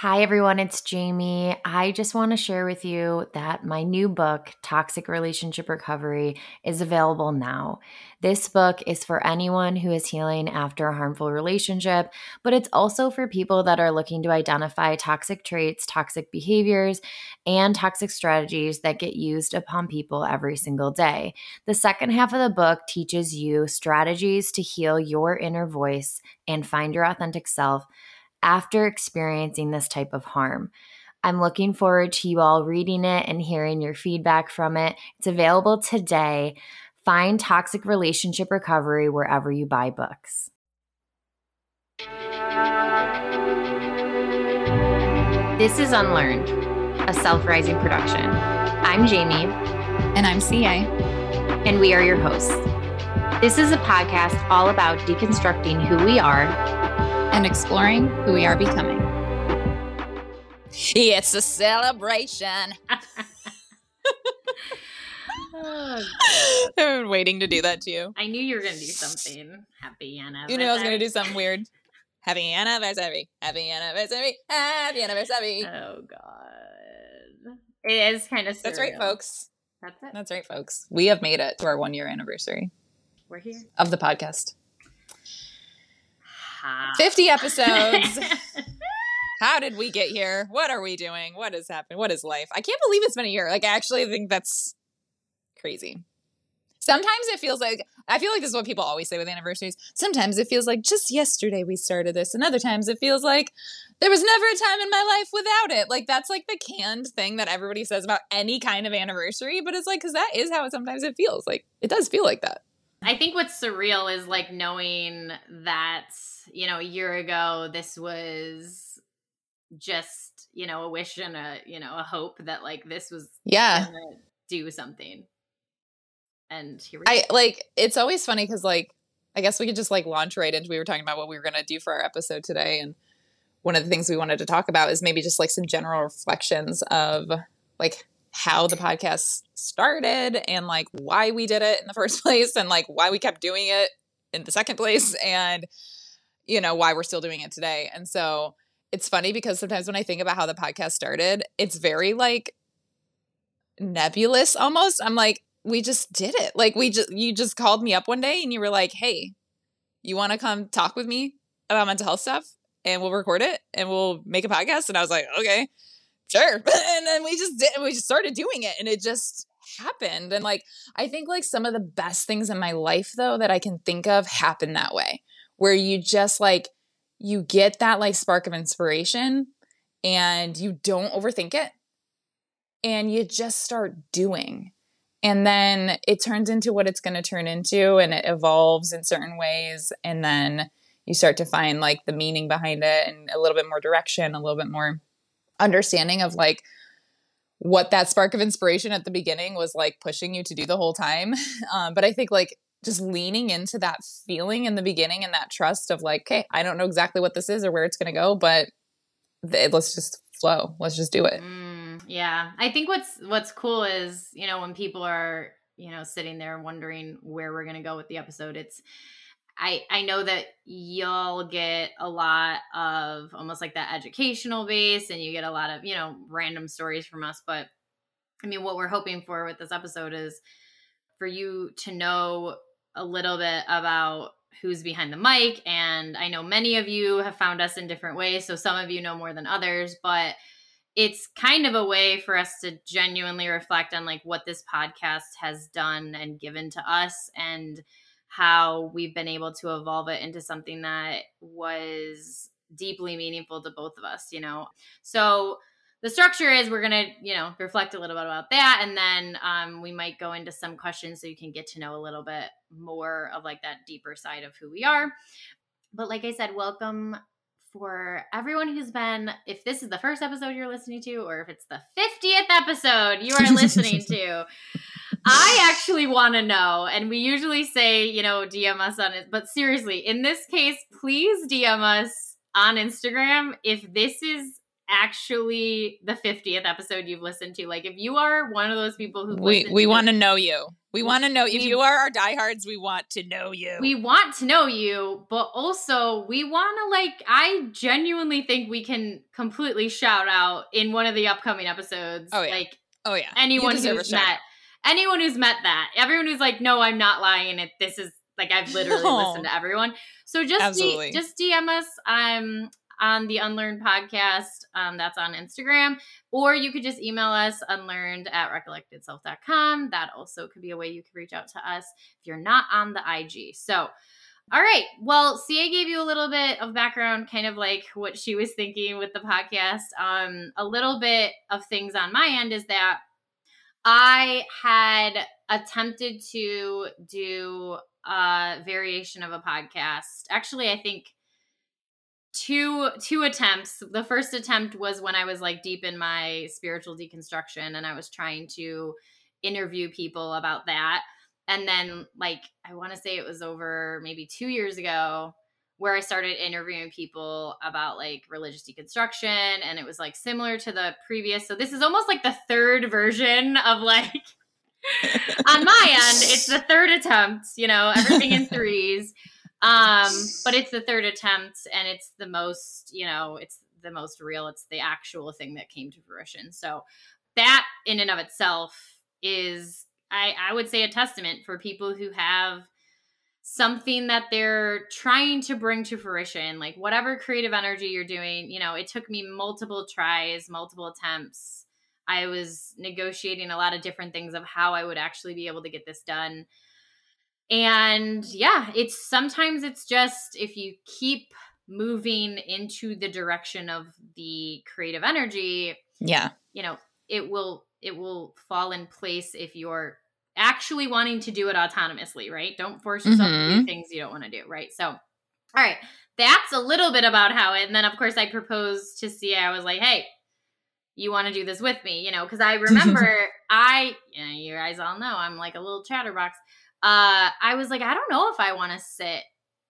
Hi, everyone, it's Jaime. I just want to share with you that my new book, Toxic Relationship Recovery, is available now. This book is for anyone who is healing after a harmful relationship, but it's also for people that are looking to identify toxic traits, toxic behaviors, and toxic strategies that get used upon people every single day. The second half of the book teaches you strategies to heal your inner voice and find your authentic self after experiencing this type of harm. I'm looking forward to you all reading it and hearing your feedback from it. It's available today. Find Toxic Relationship Recovery wherever you buy books. This is Unlearned, a self rising production. I'm Jaime. And I'm CA. And we are your hosts. This is a podcast all about deconstructing who we are and exploring who we are becoming. It's a celebration. oh, I've been waiting to do that to you. I knew you were going to do something. Happy anniversary. You knew I was going to do something weird. Happy Anna, anniversary. Happy Anna, anniversary. Happy anniversary. Oh, God. It is kind of surreal. That's right, folks. That's it. That's right, folks. We have made it to our one year anniversary. We're here. Of the podcast. 50 episodes. How did we get here? What are we doing? What has happened? What is life? I can't believe it's been a year. Like, I actually think that's crazy. Sometimes it feels like, I feel like this is what people always say with anniversaries. Sometimes it feels like just yesterday we started this, and other times it feels like there was never a time in my life without it. Like, that's like the canned thing that everybody says about any kind of anniversary, but it's like, because that is how it, sometimes it feels. Like, it does feel like that. I think what's surreal is like knowing that you know, a year ago, this was just, you know, a wish and a, you know, a hope that like this was yeah do something. And here we I like it's always funny because like I guess we could just like launch right into we were talking about what we were gonna do for our episode today and one of the things we wanted to talk about is maybe just like some general reflections of like how the podcast started and like why we did it in the first place and like why we kept doing it in the second place and you know, why we're still doing it today. And so it's funny because sometimes when I think about how the podcast started, it's very like nebulous almost. I'm like, we just did it. Like we just you just called me up one day and you were like, "Hey, you want to come talk with me about mental health stuff and we'll record it and we'll make a podcast." And I was like, "Okay. Sure." and then we just did we just started doing it and it just happened. And like I think like some of the best things in my life though that I can think of happen that way where you just like you get that like spark of inspiration and you don't overthink it and you just start doing and then it turns into what it's going to turn into and it evolves in certain ways and then you start to find like the meaning behind it and a little bit more direction a little bit more understanding of like what that spark of inspiration at the beginning was like pushing you to do the whole time um, but i think like just leaning into that feeling in the beginning and that trust of like, okay, I don't know exactly what this is or where it's going to go, but th- let's just flow. Let's just do it. Mm, yeah. I think what's what's cool is, you know, when people are, you know, sitting there wondering where we're going to go with the episode, it's I I know that you'll get a lot of almost like that educational base and you get a lot of, you know, random stories from us, but I mean what we're hoping for with this episode is for you to know a little bit about who's behind the mic. And I know many of you have found us in different ways. So some of you know more than others, but it's kind of a way for us to genuinely reflect on like what this podcast has done and given to us and how we've been able to evolve it into something that was deeply meaningful to both of us, you know. So the structure is we're gonna you know reflect a little bit about that and then um, we might go into some questions so you can get to know a little bit more of like that deeper side of who we are but like i said welcome for everyone who's been if this is the first episode you're listening to or if it's the 50th episode you are listening to i actually want to know and we usually say you know dm us on it but seriously in this case please dm us on instagram if this is actually the 50th episode you've listened to. Like if you are one of those people who We we want to know you. We want to know if you are our diehards. We want to know you. we want to know you, but also we want to like I genuinely think we can completely shout out in one of the upcoming episodes Oh, yeah. like oh yeah, anyone who's met anyone who's met that. Everyone who's like no, I'm not lying it this is like I've literally No. listened to everyone. So just D- just DM us um on the Unlearned podcast. Um, that's on Instagram. Or you could just email us unlearned at recollectedself.com. That also could be a way you could reach out to us if you're not on the IG. So, all right. Well, CA gave you a little bit of background, kind of like what she was thinking with the podcast. Um, a little bit of things on my end is that I had attempted to do a variation of a podcast. Actually, I think two two attempts. The first attempt was when I was like deep in my spiritual deconstruction and I was trying to interview people about that. And then like I want to say it was over maybe 2 years ago where I started interviewing people about like religious deconstruction and it was like similar to the previous. So this is almost like the third version of like on my end, it's the third attempt, you know, everything in threes. Um, but it's the third attempt and it's the most, you know, it's the most real. It's the actual thing that came to fruition. So that in and of itself is I, I would say a testament for people who have something that they're trying to bring to fruition like whatever creative energy you're doing you know it took me multiple tries multiple attempts i was negotiating a lot of different things of how i would actually be able to get this done and yeah it's sometimes it's just if you keep moving into the direction of the creative energy yeah, you know it will it will fall in place if you're actually wanting to do it autonomously right? Don't force yourself to do Mhm. things you don't want to do right? So all right that's a little bit about how it and then of course i proposed to see i was like hey you want to do this with me? You know because i remember i you, know, you guys all know i'm like a little chatterbox uh i was like i don't know if i want to sit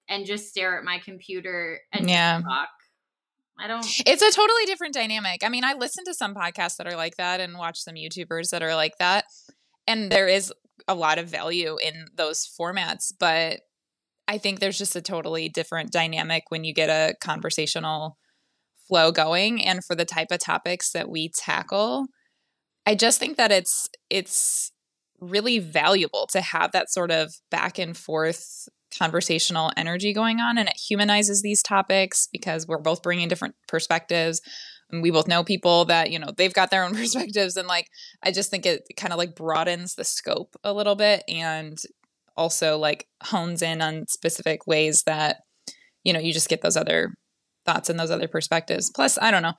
and just stare at my computer and Yeah. talk i don't it's a totally different dynamic. I mean, I listen to some podcasts that are like that and watch some YouTubers that are like that, and there is a lot of value in those formats. But I think there's just a totally different dynamic when you get a conversational flow going, and for the type of topics that we tackle, I just think that it's it's really valuable to have that sort of back and forth conversational energy going on and it humanizes these topics because we're both bringing different perspectives and we both know people that you know they've got their own perspectives and like i just think it kind of like broadens the scope a little bit and also like hones in on specific ways that you know you just get those other thoughts and those other perspectives. Plus i don't know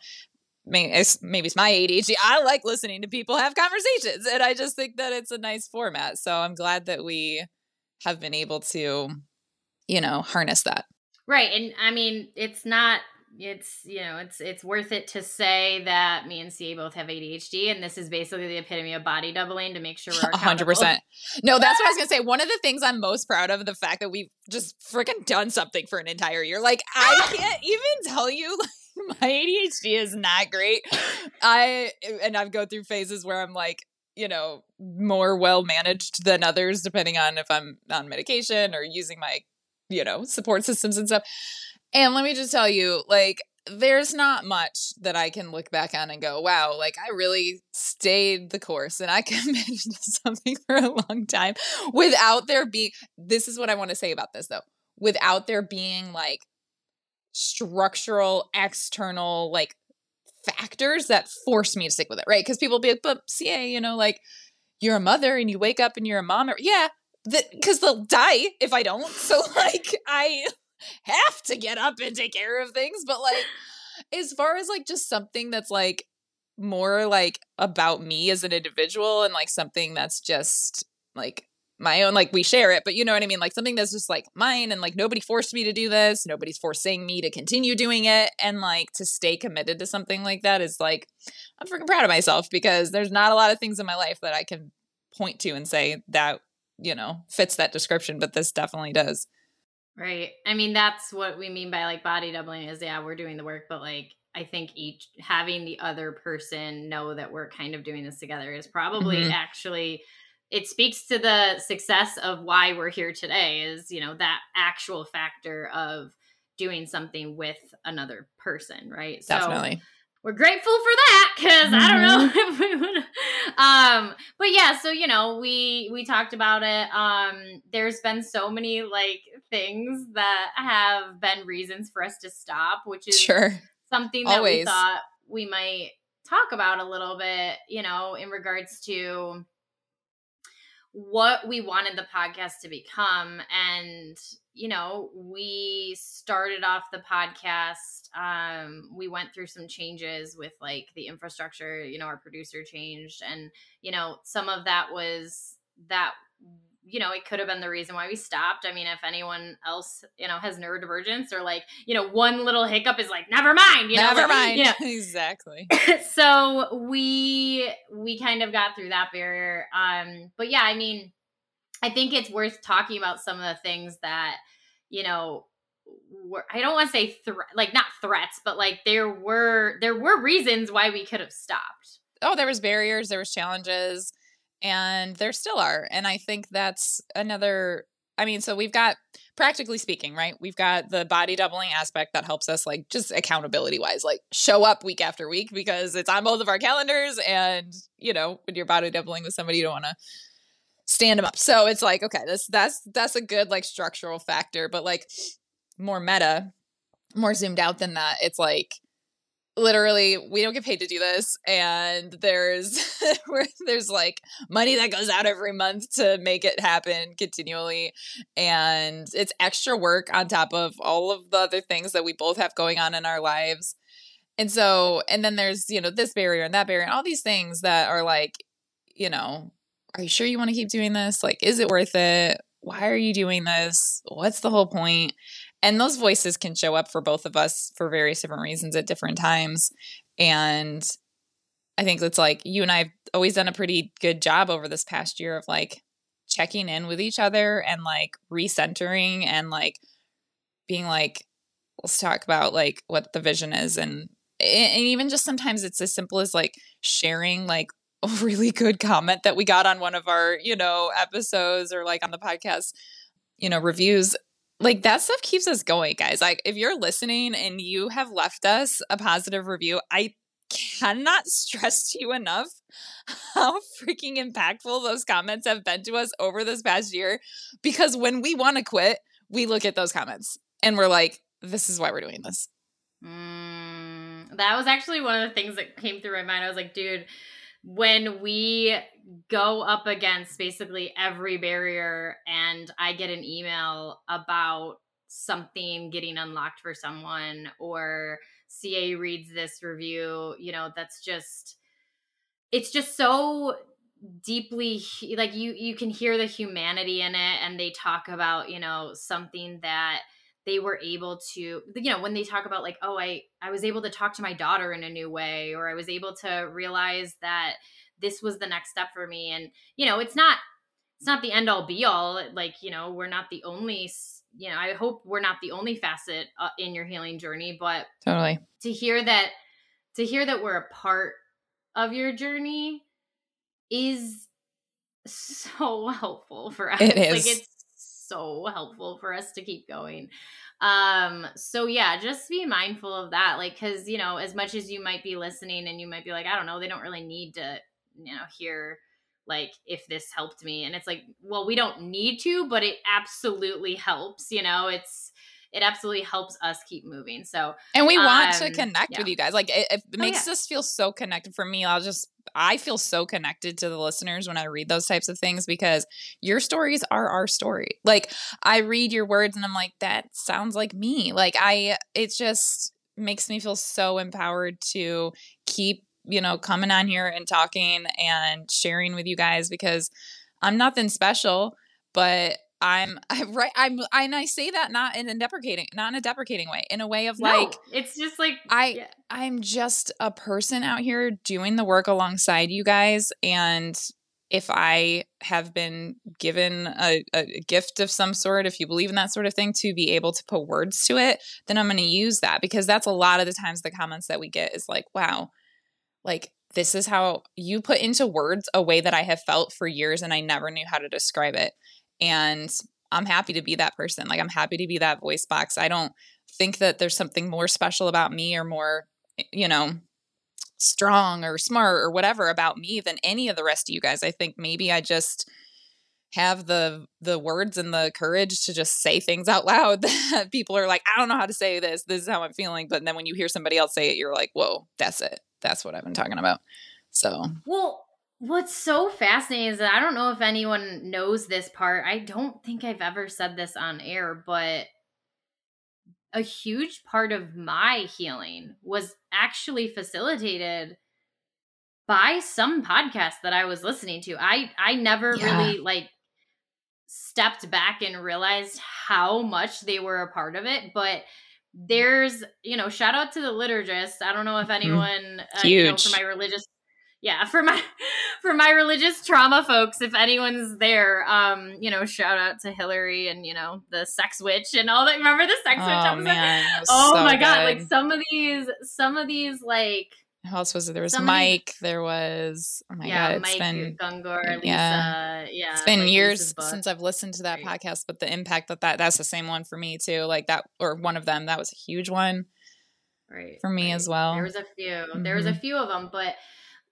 maybe it's, maybe it's my ADHD. I like listening to people have conversations, and I just think that it's a nice format. So I'm glad that we have been able to, you know, harness that. Right. And I mean, it's not it's you know, it's it's worth it to say that me and CA both have ADHD and this is basically the epitome of body doubling to make sure we're A hundred percent. No, that's what I was gonna say. One of the things I'm most proud of the fact that we've just freaking done something for an entire year. Like I ah! can't even tell you. Like my ADHD is not great. I and I've go through phases where I'm like, you know, more well managed than others, depending on if I'm on medication or using my, you know, support systems and stuff. And let me just tell you, like, there's not much that I can look back on and go, wow, like I really stayed the course and I committed to something for a long time without there being, this is what I want to say about this though, without there being like structural, external, like factors that force me to stick with it, right? Because people be like, but CA, you know, like you're a mother and you wake up and you're a mom. Or, yeah, because they'll die if I don't. So, like, I have to get up and take care of things. But, like, as far as like just something that's like more like about me as an individual and like something that's just like my own like we share it but you know what i mean like something that's just like mine and like nobody forced me to do this nobody's forcing me to continue doing it and like to stay committed to something like that is like i'm freaking proud of myself because there's not a lot of things in my life that i can point to and say that you know fits that description but this definitely does Right. I mean, that's what we mean by like body doubling is yeah, we're doing the work, but like I think each having the other person know that we're kind of doing this together is probably Mhm. actually it speaks to the success of why we're here today is, you know, that actual factor of doing something with another person, right? So Definitely. we're grateful for that because I don't know if we would. Um, but yeah, so you know, we we talked about it. Um, there's been so many like things that have been reasons for us to stop, which is Sure. something that we thought we might talk about a little bit, you know, in regards to what we wanted the podcast to become. And, you know, we started off the podcast. Um, we went through some changes with like the infrastructure, you know, our producer changed. And, you know, some of that was that you know, it could have been the reason why we stopped. I mean, if anyone else, you know, has neurodivergence or like, you know, one little hiccup is like, never mind, you know, Never like, mind. you know. exactly. so we we kind of got through that barrier. Um, but yeah, I mean, I think it's worth talking about some of the things that, you know, were, I don't want to say thre- like not threats, but like there were there were reasons why we could have stopped. oh there was barriers there was challenges and there still are and i think that's another i mean so we've got practically speaking right we've got the body doubling aspect that helps us like just accountability wise like show up week after week because it's on both of our calendars and you know when you're body doubling with somebody you don't want to stand them up. So it's like okay this that's that's a good like structural factor but like more meta more zoomed out than that it's like literally we don't get paid to do this and there's there's like money that goes out every month to make it happen continually and it's extra work on top of all of the other things that we both have going on in our lives. And so and then there's you know this barrier and that barrier and all these things that are like you know are you sure you want to keep doing this? Like is it worth it? Why are you doing this? What's the whole point and those voices can show up for both of us for various different reasons at different times. And i think it's like you and i've always done a pretty good job over this past year of like checking in with each other and like recentering and like being like let's talk about like what the vision is. And and even just sometimes it's as simple as like sharing like a really good comment that we got on one of our you know episodes or like on the podcast you know reviews like that stuff keeps us going guys like if you're listening and you have left us a positive review i cannot stress to you enough how freaking impactful those comments have been to us over this past year because when we want to quit we look at those comments and we're like this is why we're doing this Mm, that was actually one of the things that came through my mind. I was like, dude, when we go up against basically every barrier and I get an email about something getting unlocked for someone or CA reads this review, you know, that's just it's just so deeply like you you can hear the humanity in it and they talk about, you know, something that they were able to you know when they talk about like oh i i was able to talk to my daughter in a new way or i was able to realize that this was the next step for me and you know it's not it's not the end all be all like you know we're not the only you know i hope we're not the only facet uh, in your healing journey but totally. to hear that to hear that we're a part of your journey is so helpful for us. It like it's so helpful for us to keep going. Um so yeah just be mindful of that like because you know as much as you might be listening and you might be like i don't know they don't really need to you know hear like if this helped me and it's like well we don't need to but it absolutely helps you know? It's it absolutely helps us keep moving so And we want to Um, connect yeah. with you guys. Like it, it Oh, makes yeah. us feel so connected. For me, I'll just I feel so connected to the listeners when I read those types of things because your stories are our story. Like I read your words and I'm like, that sounds like me. Like I it just makes me feel so empowered to keep, you know, coming on here and talking and sharing with you guys because I'm nothing special, but I'm I right I'm and I say that not in a deprecating not in a deprecating way, in a way of like no, it's just like I yeah. I'm just a person out here doing the work alongside you guys and if I have been given a, a, gift of some sort, if you believe in that sort of thing, to be able to put words to it, then I'm going to use that because that's a lot of the times the comments that we get is like, wow, like this is how you put into words a way that I have felt for years and I never knew how to describe it. And I'm happy to be that person. Like, I'm happy to be that voice box. I don't think that there's something more special about me or more, you know, strong or smart or whatever about me than any of the rest of you guys. I think maybe I just have the the words and the courage to just say things out loud that people are like, I don't know how to say this. This is how I'm feeling. But then when you hear somebody else say it, you're like, whoa, that's it. That's what I've been talking about. So well, what's so fascinating is that I don't know if anyone knows this part. I don't think I've ever said this on air, but a huge part of my healing was actually facilitated by some podcast that I was listening to. I I never yeah. really like stepped back and realized how much they were a part of it, but there's, you know, shout out to the liturgist. I don't know if mm-hmm. anyone uh, you know, for my religious yeah for my for my religious trauma folks if anyone's there um you know shout out to hillary and you know the sex witch and all that remember the sex oh, witch episode man, oh so my good. god like some of these some of these like who else was it? There was Mike. There was oh my yeah, god, Mike it's been Gungor, Lisa, yeah, yeah. It's been like years since I've listened to that right. podcast, but the impact that that that's the same one for me too. Like that, or one of them. That was a huge one, right? For me right. as well. There was a few. Mm-hmm. There was a few of them, but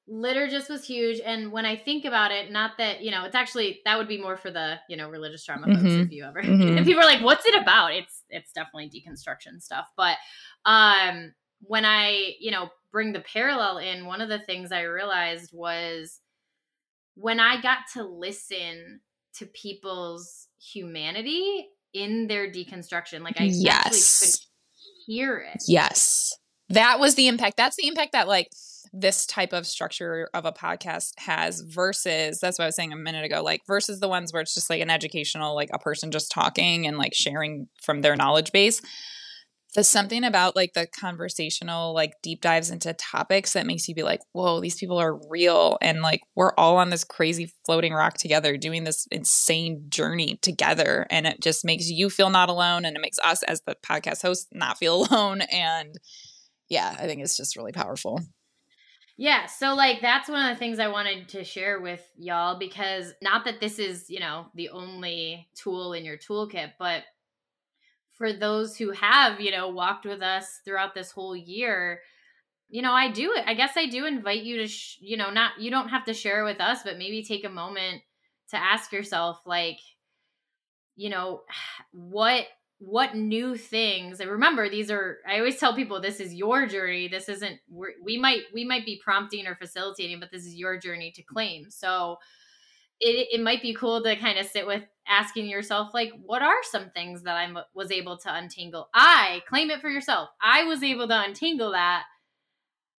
liturgist was huge and when i think about it not that you know it's actually that would be more for the you know religious trauma folks mm-hmm. if you ever mm-hmm. if people are like what's it about it's it's definitely deconstruction stuff but um when i you know bring the parallel in one of the things i realized was when i got to listen to people's humanity in their deconstruction like i yes. could hear it yes that was the impact that's the impact that like this type of structure of a podcast has versus that's what I was saying a minute ago, like versus the ones where it's just like an educational, like a person just talking and like sharing from their knowledge base. There's something about like the conversational, like deep dives into topics that makes you be like, whoa, these people are real. And like we're all on this crazy floating rock together doing this insane journey together. And it just makes you feel not alone. And it makes us as the podcast host not feel alone. And yeah, I think it's just really powerful. Yeah, so like that's one of the things I wanted to share with y'all because not that this is, you know, the only tool in your toolkit, but for those who have, you know, walked with us throughout this whole year, you know, I do I guess I do invite you to sh- you know, not you don't have to share with us, but maybe take a moment to ask yourself like you know, what what new things and remember these are i always tell people this is your journey this isn't we might we might be prompting or facilitating but this is your journey to claim. So it, it might be cool to kind of sit with asking yourself like what are some things that i was able to untangle? I claim it for yourself. I was able to untangle that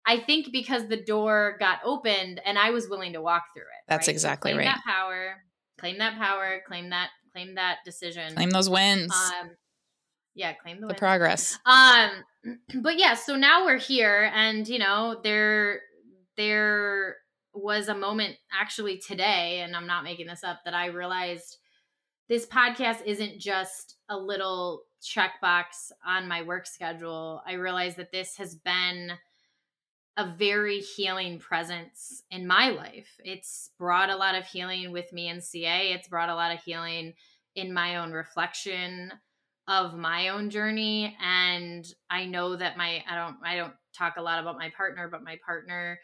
i think because the door got opened and i was willing to walk through it that's right? exactly so right. that power claim that power claim that claim that decision. Claim those wins. Um yeah claim the, the progress. Um but yeah so now we're here and you know there there was a moment actually today and i'm not making this up that i realized this podcast isn't just a little checkbox on my work schedule. I realized that this has been a very healing presence in my life. It's brought a lot of healing with me in ca it's brought a lot of healing in my own reflection of my own journey and i know that my i don't i don't talk a lot about my partner but my partner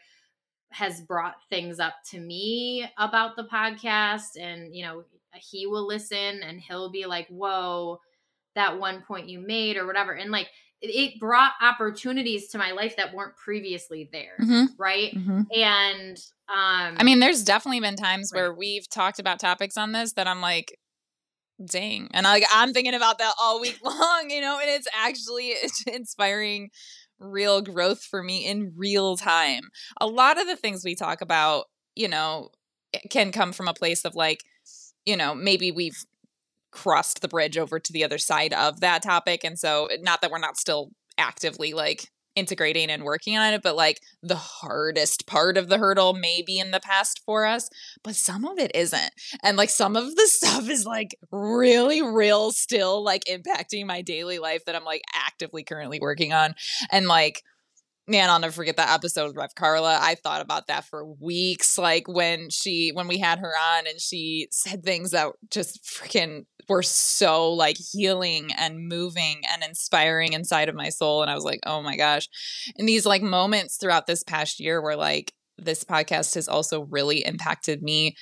has brought things up to me about the podcast and you know he will listen and he'll be like whoa that one point you made or whatever and like it brought opportunities to my life that weren't previously there mm-hmm. right mm-hmm. and um i mean there's definitely been times right. where we've talked about topics on this that i'm like dang. And like i'm thinking about that all week long you know and it's actually it's inspiring real growth for me in real time. A lot of the things we talk about you know eh, can come from a place of like you know maybe we've crossed the bridge over to the other side of that topic and so eh, not that we're not still actively like integrating and working on it, but like the hardest part of the hurdle may be in the past for us, but some of it isn't. And like some of the stuff is like really real still like impacting my daily life that I'm like actively currently working on. And like man, I'll never forget that episode with Rev Carla. I thought about that for weeks. Like when she, when we had her on and she said things that just freaking were so like healing and moving and inspiring inside of my soul. And I was like, oh my gosh. And these like moments throughout this past year where like this podcast has also really impacted me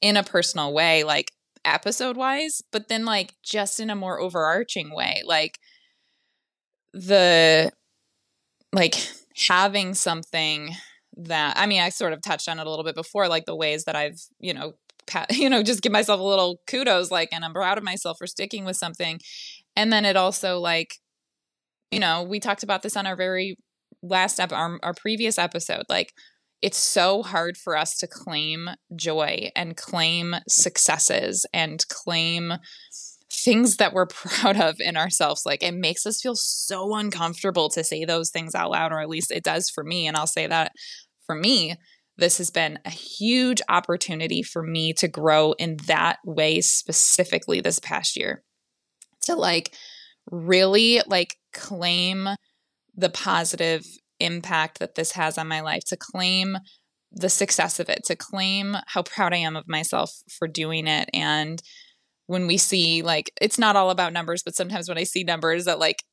in a personal way, like episode wise, but then like just in a more overarching way. Like the, like having something that I mean, I sort of touched on it a little bit before, like the ways that I've, you know, pat, you know, just give myself a little kudos, like, and I'm proud of myself for sticking with something. And then it also like, you know, we talked about this on our very last ep- our, our previous episode, like it's so hard for us to claim joy and claim successes and claim things that we're proud of in ourselves. Like it makes us feel so uncomfortable to say those things out loud, or at least it does for me. And I'll say that for me, this has been a huge opportunity for me to grow in that way specifically this past year. To like really like claim the positive impact that this has on my life, to claim the success of it, to claim how proud I am of myself for doing it and when we see like it's not all about numbers, but sometimes when I see numbers that like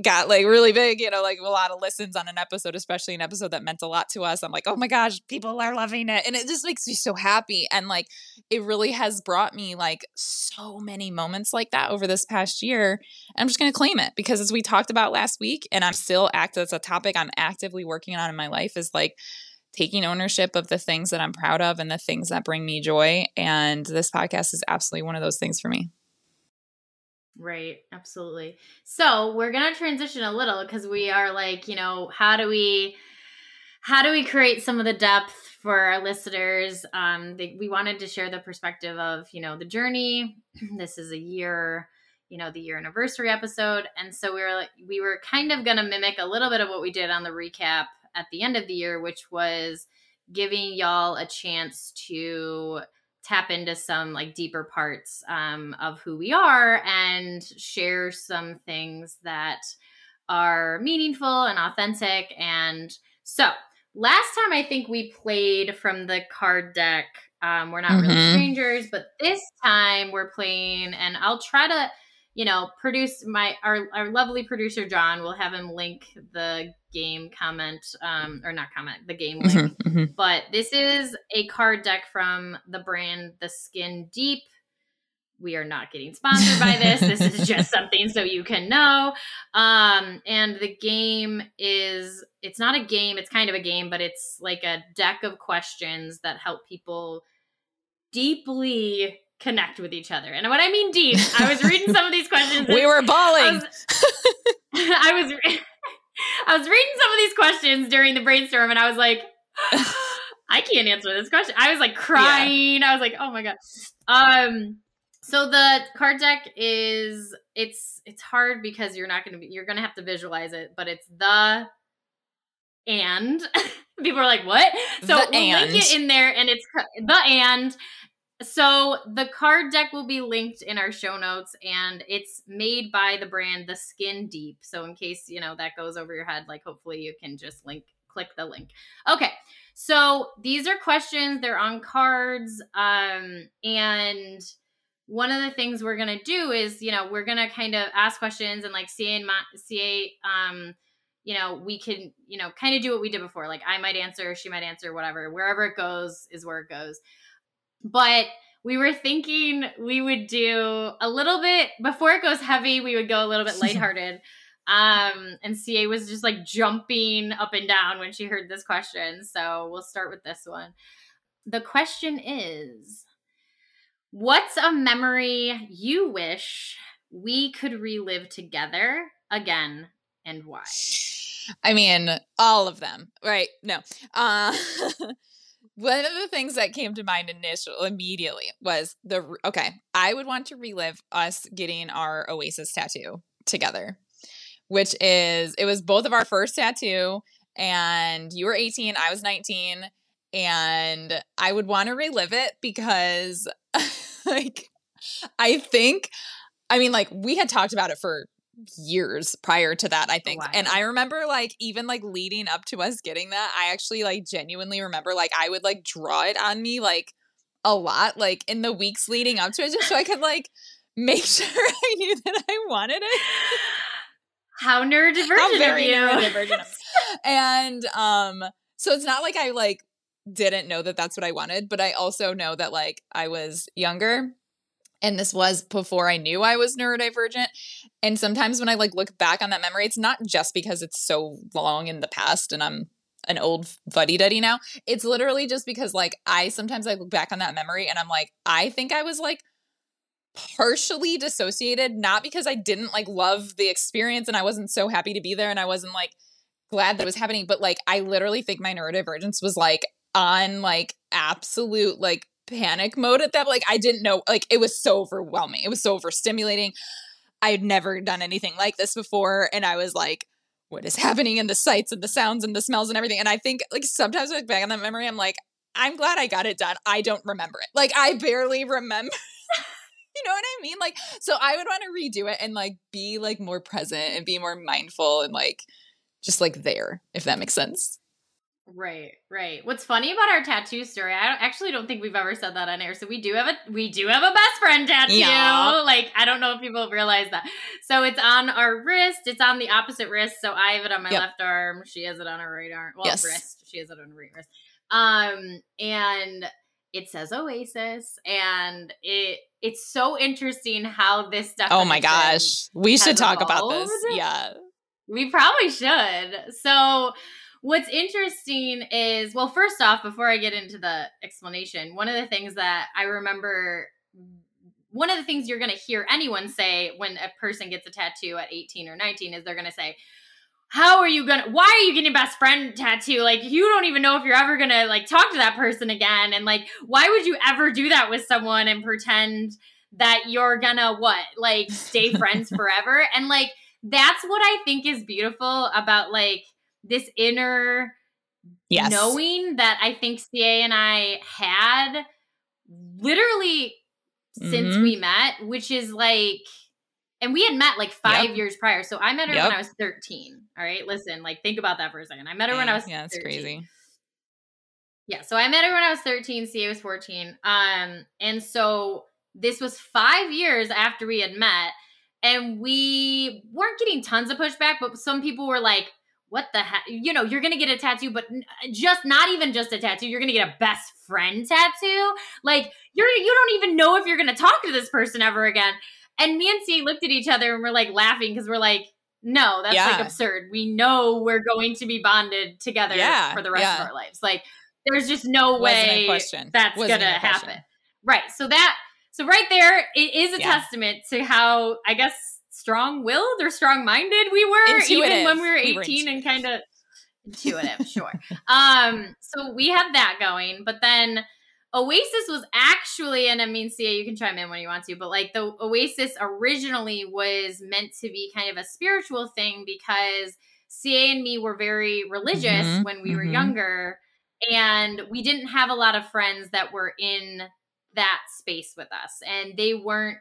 got like really big, you know, like a lot of listens on an episode, especially an episode that meant a lot to us. I'm like, oh my gosh, people are loving it. And it just makes me so happy. And like, it really has brought me like so many moments like that over this past year. I'm just going to claim it because as we talked about last week, and I'm still active, it's a topic I'm actively working on in my life is like, taking ownership of the things that I'm proud of and the things that bring me joy. And this podcast is absolutely one of those things for me. Right, absolutely. So we're gonna transition a little because we are like, you know, how do we how do we create some of the depth for our listeners? Um, they, we wanted to share the perspective of, you know, the journey. this is a year, you know, the year anniversary episode, and so we were we were kind of gonna mimic a little bit of what we did on the recap at the end of the year, which was giving y'all a chance to tap into some like deeper parts um, of who we are and share some things that are meaningful and authentic. And so, last time I think we played from the card deck. Um, we're not mm-hmm. really strangers, but this time we're playing, and I'll try to you know, produce my our, our lovely producer John We'll have him link the game comment um or not comment the game link. Mm-hmm, mm-hmm. But this is a card deck from the brand The Skin Deep. We are not getting sponsored by this. this is just something so you can know. Um and the game is it's not a game, it's kind of a game, but it's like a deck of questions that help people deeply connect with each other. And when I mean deep, I was reading some of these questions. we were bawling. I was, I was, I was reading some of these questions during the brainstorm, and I was like, I can't answer this question. I was like crying. Yeah. I was like, oh my god. Um. So the card deck is it's it's hard because you're not going to be you're going to have to visualize it, but it's the and people are like what so the we'll and. link it in there and it's the and so the card deck will be linked in our show notes and it's made by the brand The Skin Deep. So in case, you know, that goes over your head, like hopefully you can just link click the link. Okay. So these are questions, they're on cards um and one of the things we're going to do is, you know, we're going to kind of ask questions and like Ma- CA um you know, we can, you know, kind of do what we did before. Like I might answer, she might answer, whatever. Wherever it goes is where it goes. But we were thinking we would do a little bit before it goes heavy, we would go a little bit lighthearted. um, and CA was just like jumping up and down when she heard this question. So we'll start with this one. The question is What's a memory you wish we could relive together again and why? I mean, all of them, right? No. Uh one of the things that came to mind initial immediately was the okay i would want to relive us getting our oasis tattoo together which is it was both of our first tattoo, and you were 18, I was 19, and I would want to relive it because, like, I think, I mean, like, we had talked about it for years prior to that i think. And i remember like even like leading up to us getting that i actually like genuinely remember like i would like draw it on me like a lot like in the weeks leading up to it just so i could like make sure i knew that i wanted it. How neurodivergent How very you. neurodivergent and um so it's not like i like didn't know that that's what i wanted but i also know that like i was younger and this was before I knew I was neurodivergent. And sometimes when I like look back on that memory, it's not just because it's so long in the past and I'm an old fuddy duddy now. It's literally just because like I sometimes I look back on that memory and I'm like, I think I was like partially dissociated, not because I didn't like love the experience and I wasn't so happy to be there and I wasn't like glad that it was happening, but like I literally think my neurodivergence was like on like absolute like panic mode at that. Like I didn't know, like it was so overwhelming. It was so overstimulating. I had never done anything like this before. And I was like, what is happening in the sights and the sounds and the smells and everything. And I think like sometimes I look back on that memory, I'm like, I'm glad I got it done. I don't remember it. Like I barely remember. you know what I mean? Like, so I would want to redo it and like be like more present and be more mindful and like just like there, if that makes sense. Right, right. What's funny about our tattoo story? I don't, actually don't think we've ever said that on air. So we do have a we do have a best friend tattoo. Yeah. Like I don't know if people realize that. So it's on our wrist. It's on the opposite wrist. So I have it on my yep. left arm. She has it on her right arm. Well, yes. wrist. She has it on her right wrist. Um, and it says Oasis, and it it's so interesting how this stuff. Oh my gosh, we should talk evolved. about this. Yeah, we probably should. So What's interesting is, well, first off, before I get into the explanation, one of the things that I remember, one of the things you're going to hear anyone say when a person gets a tattoo at 18 or 19 is they're going to say, how are you gonna why are you getting best friend tattoo? Like you don't even know if you're ever gonna like talk to that person again. And like why would you ever do that with someone and pretend that you're gonna what like stay friends forever? And like that's what i think is beautiful about like this inner yes. knowing that I think CA and I had literally mm-hmm. since we met, which is like, and we had met like five yep. years prior. So I met her yep. when I was 13. All right. Listen, like, think about that for a second. I met her when I was Yeah, it's crazy. Yeah. So I met her when I was 13. CA was 14. Um, and so this was five years after we had met. And we weren't getting tons of pushback, but some people were like, what the heck? You know, you're gonna get a tattoo, but just not even just a tattoo. You're gonna get a best friend tattoo. Like you're you don't even know if you're gonna talk to this person ever again. And me and C looked at each other and we're like laughing because we're like, no, that's yeah. like absurd. We know we're going to be bonded together yeah. for the rest yeah. of our lives. Like there's just no way that's Wasn't gonna happen. Right. So that so right there, it is a testament to how I guess strong willed or strong minded we were, intuitive. even when we were 18 we and kind of intuitive, sure. Um, so we have that going, but then Oasis was actually, and I mean, CA, you can chime in when you want to, but like the Oasis originally was meant to be kind of a spiritual thing because CA and me were very religious mm-hmm, when we mm-hmm. were younger, and we didn't have a lot of friends that were in that space with us, and they weren't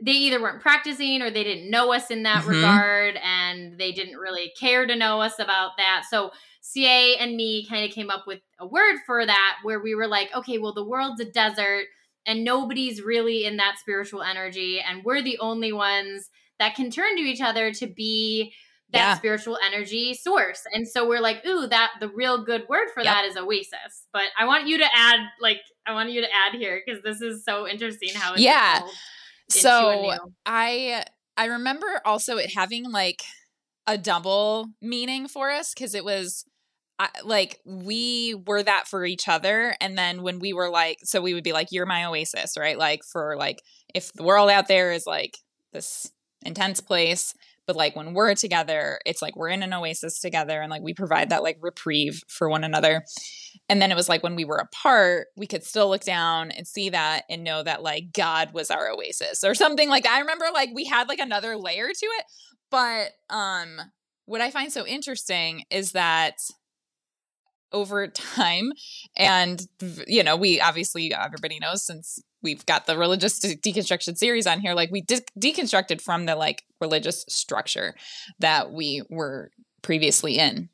they either weren't practicing or they didn't know us in that mm-hmm. regard and they didn't really care to know us about that. So CA and me kind of came up with a word for that where we were like, okay, well, the world's a desert and nobody's really in that spiritual energy. And we're the only ones that can turn to each other to be that yeah. spiritual energy source. And so we're like, ooh, that the real good word for yep. that is oasis. But I want you to add, like, I want you to add here because this is so interesting how it's yeah. Evolved so I I remember also it having like a double meaning for us because it was I, like we were that for each other and then when we were like so we would be like you're my oasis right? Like for like if the world out there is like this intense place but like when we're together it's like we're in an oasis together and like we provide that like reprieve for one another. And then it was like when we were apart we could still look down and see that and know that like god was our oasis or something like that. I remember like we had like another layer to it But um what I find so interesting is that over time and you know we obviously everybody knows since we've got the religious de- deconstruction series on here like we de- deconstructed from the like religious structure that we were previously in.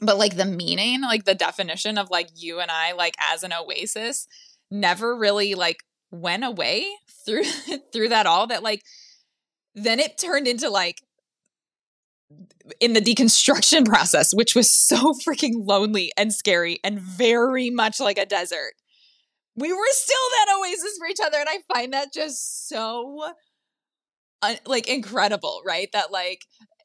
But like the meaning like the definition of like you and i like as an oasis never really like went away through through that all that like then it turned into like in the deconstruction process which was so freaking lonely and scary and very much like a desert we were still that oasis for each other and i find that just so uh, like incredible right? That like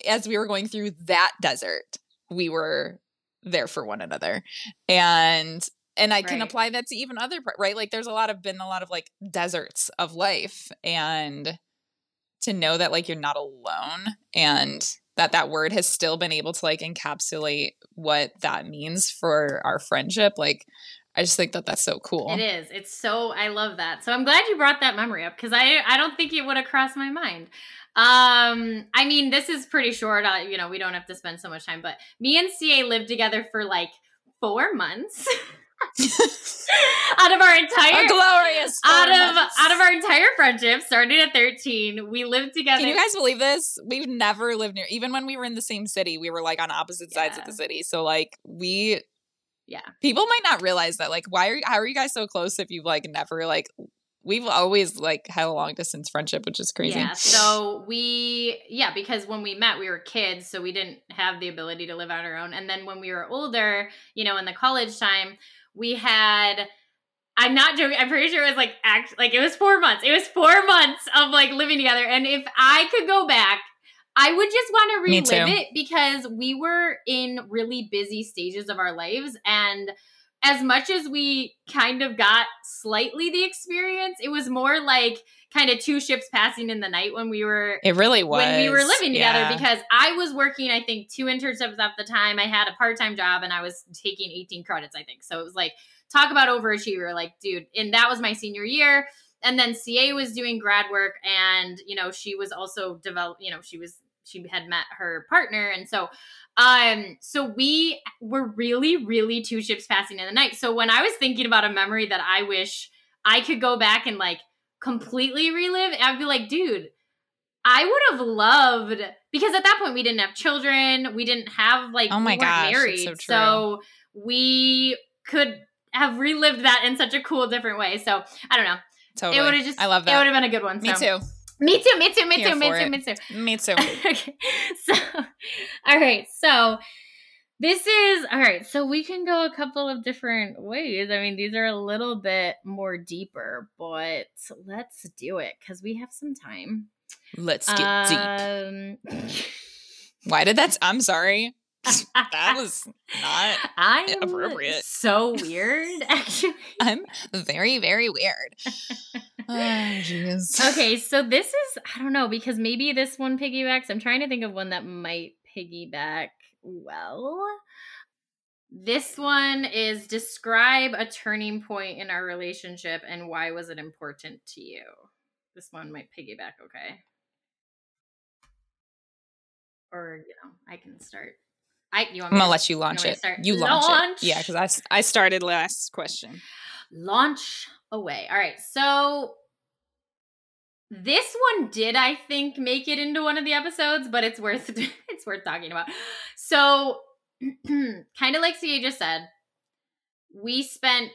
as we were going through that desert we were there for one another and and i can apply that to even other right? Like there's a lot of been a lot of like deserts of life and to know that like you're not alone and that that word has still been able to like encapsulate what that means for our friendship like i just think that that's so cool It is. It's so I love that. So I'm glad you brought that memory up because I I don't think it would have crossed my mind. Um, I mean, this is pretty short. Uh, you know, we don't have to spend so much time, but me and CA lived together for like four months out of our entire a glorious out of months. out of our entire friendship. Started at 13. We lived together. Can you guys believe this? We've never lived near. Even when we were in the same city, we were like on opposite sides of the city. So like we, Yeah. people might not realize that. Like, why are how are you guys so close if you've like never like we've always like had a long distance friendship, which is crazy. Yeah. So we, yeah, because when we met, we were kids, so we didn't have the ability to live on our own. And then when we were older, you know, in the college time, we had. I'm not joking. I'm pretty sure it was like act like it was four months. It was four months of like living together. And if I could go back, I would just want to relive it because we were in really busy stages of our lives and as much as we kind of got slightly the experience, it was more like kind of two ships passing in the night when we were It really was when we were living together yeah. because I was working, I think, two internships at the time. I had a part time job and I was taking 18 credits, I think. So it was like, talk about overachiever. Like, dude, and that was my senior year. And then CA was doing grad work and, you know, she was also develop, you know, she was, she had met her partner. And so, um, so we were really, really two ships passing in the night. So when I was thinking about a memory that I wish I could go back and like completely relive, I'd be like, dude, I would have loved because at that point we didn't have children, we didn't have like Oh my we gosh, married, so so we could have relived that in such a cool, different way. So I don't know. totally. It would have just I love that. It would have been a good one. Me so. too. Me too. Me too. Me Here too. Me too. Me too. Me too. okay. So, all right. So, this is all right. So, we can go a couple of different ways. I mean, these are a little bit more deeper, but let's do it because we have some time. Let's get deep. Um, Why did that? I'm sorry. that was not. I am appropriate. So weird, actually. I'm very, very weird. Oh, jeez. Okay, so this is I don't know because maybe this one piggybacks. I'm trying to think of one that might piggyback well. This one is describe a turning point in our relationship and why was it important to you? This one might piggyback okay. Or, you know, I can start. I you want I'm gonna to let you launch it. You launch, Launch. it. Yeah, because I, I started last question. Launch away. All right. So this one did I think make it into one of the episodes, but it's worth it's worth talking about. So kind of like CA just said, we spent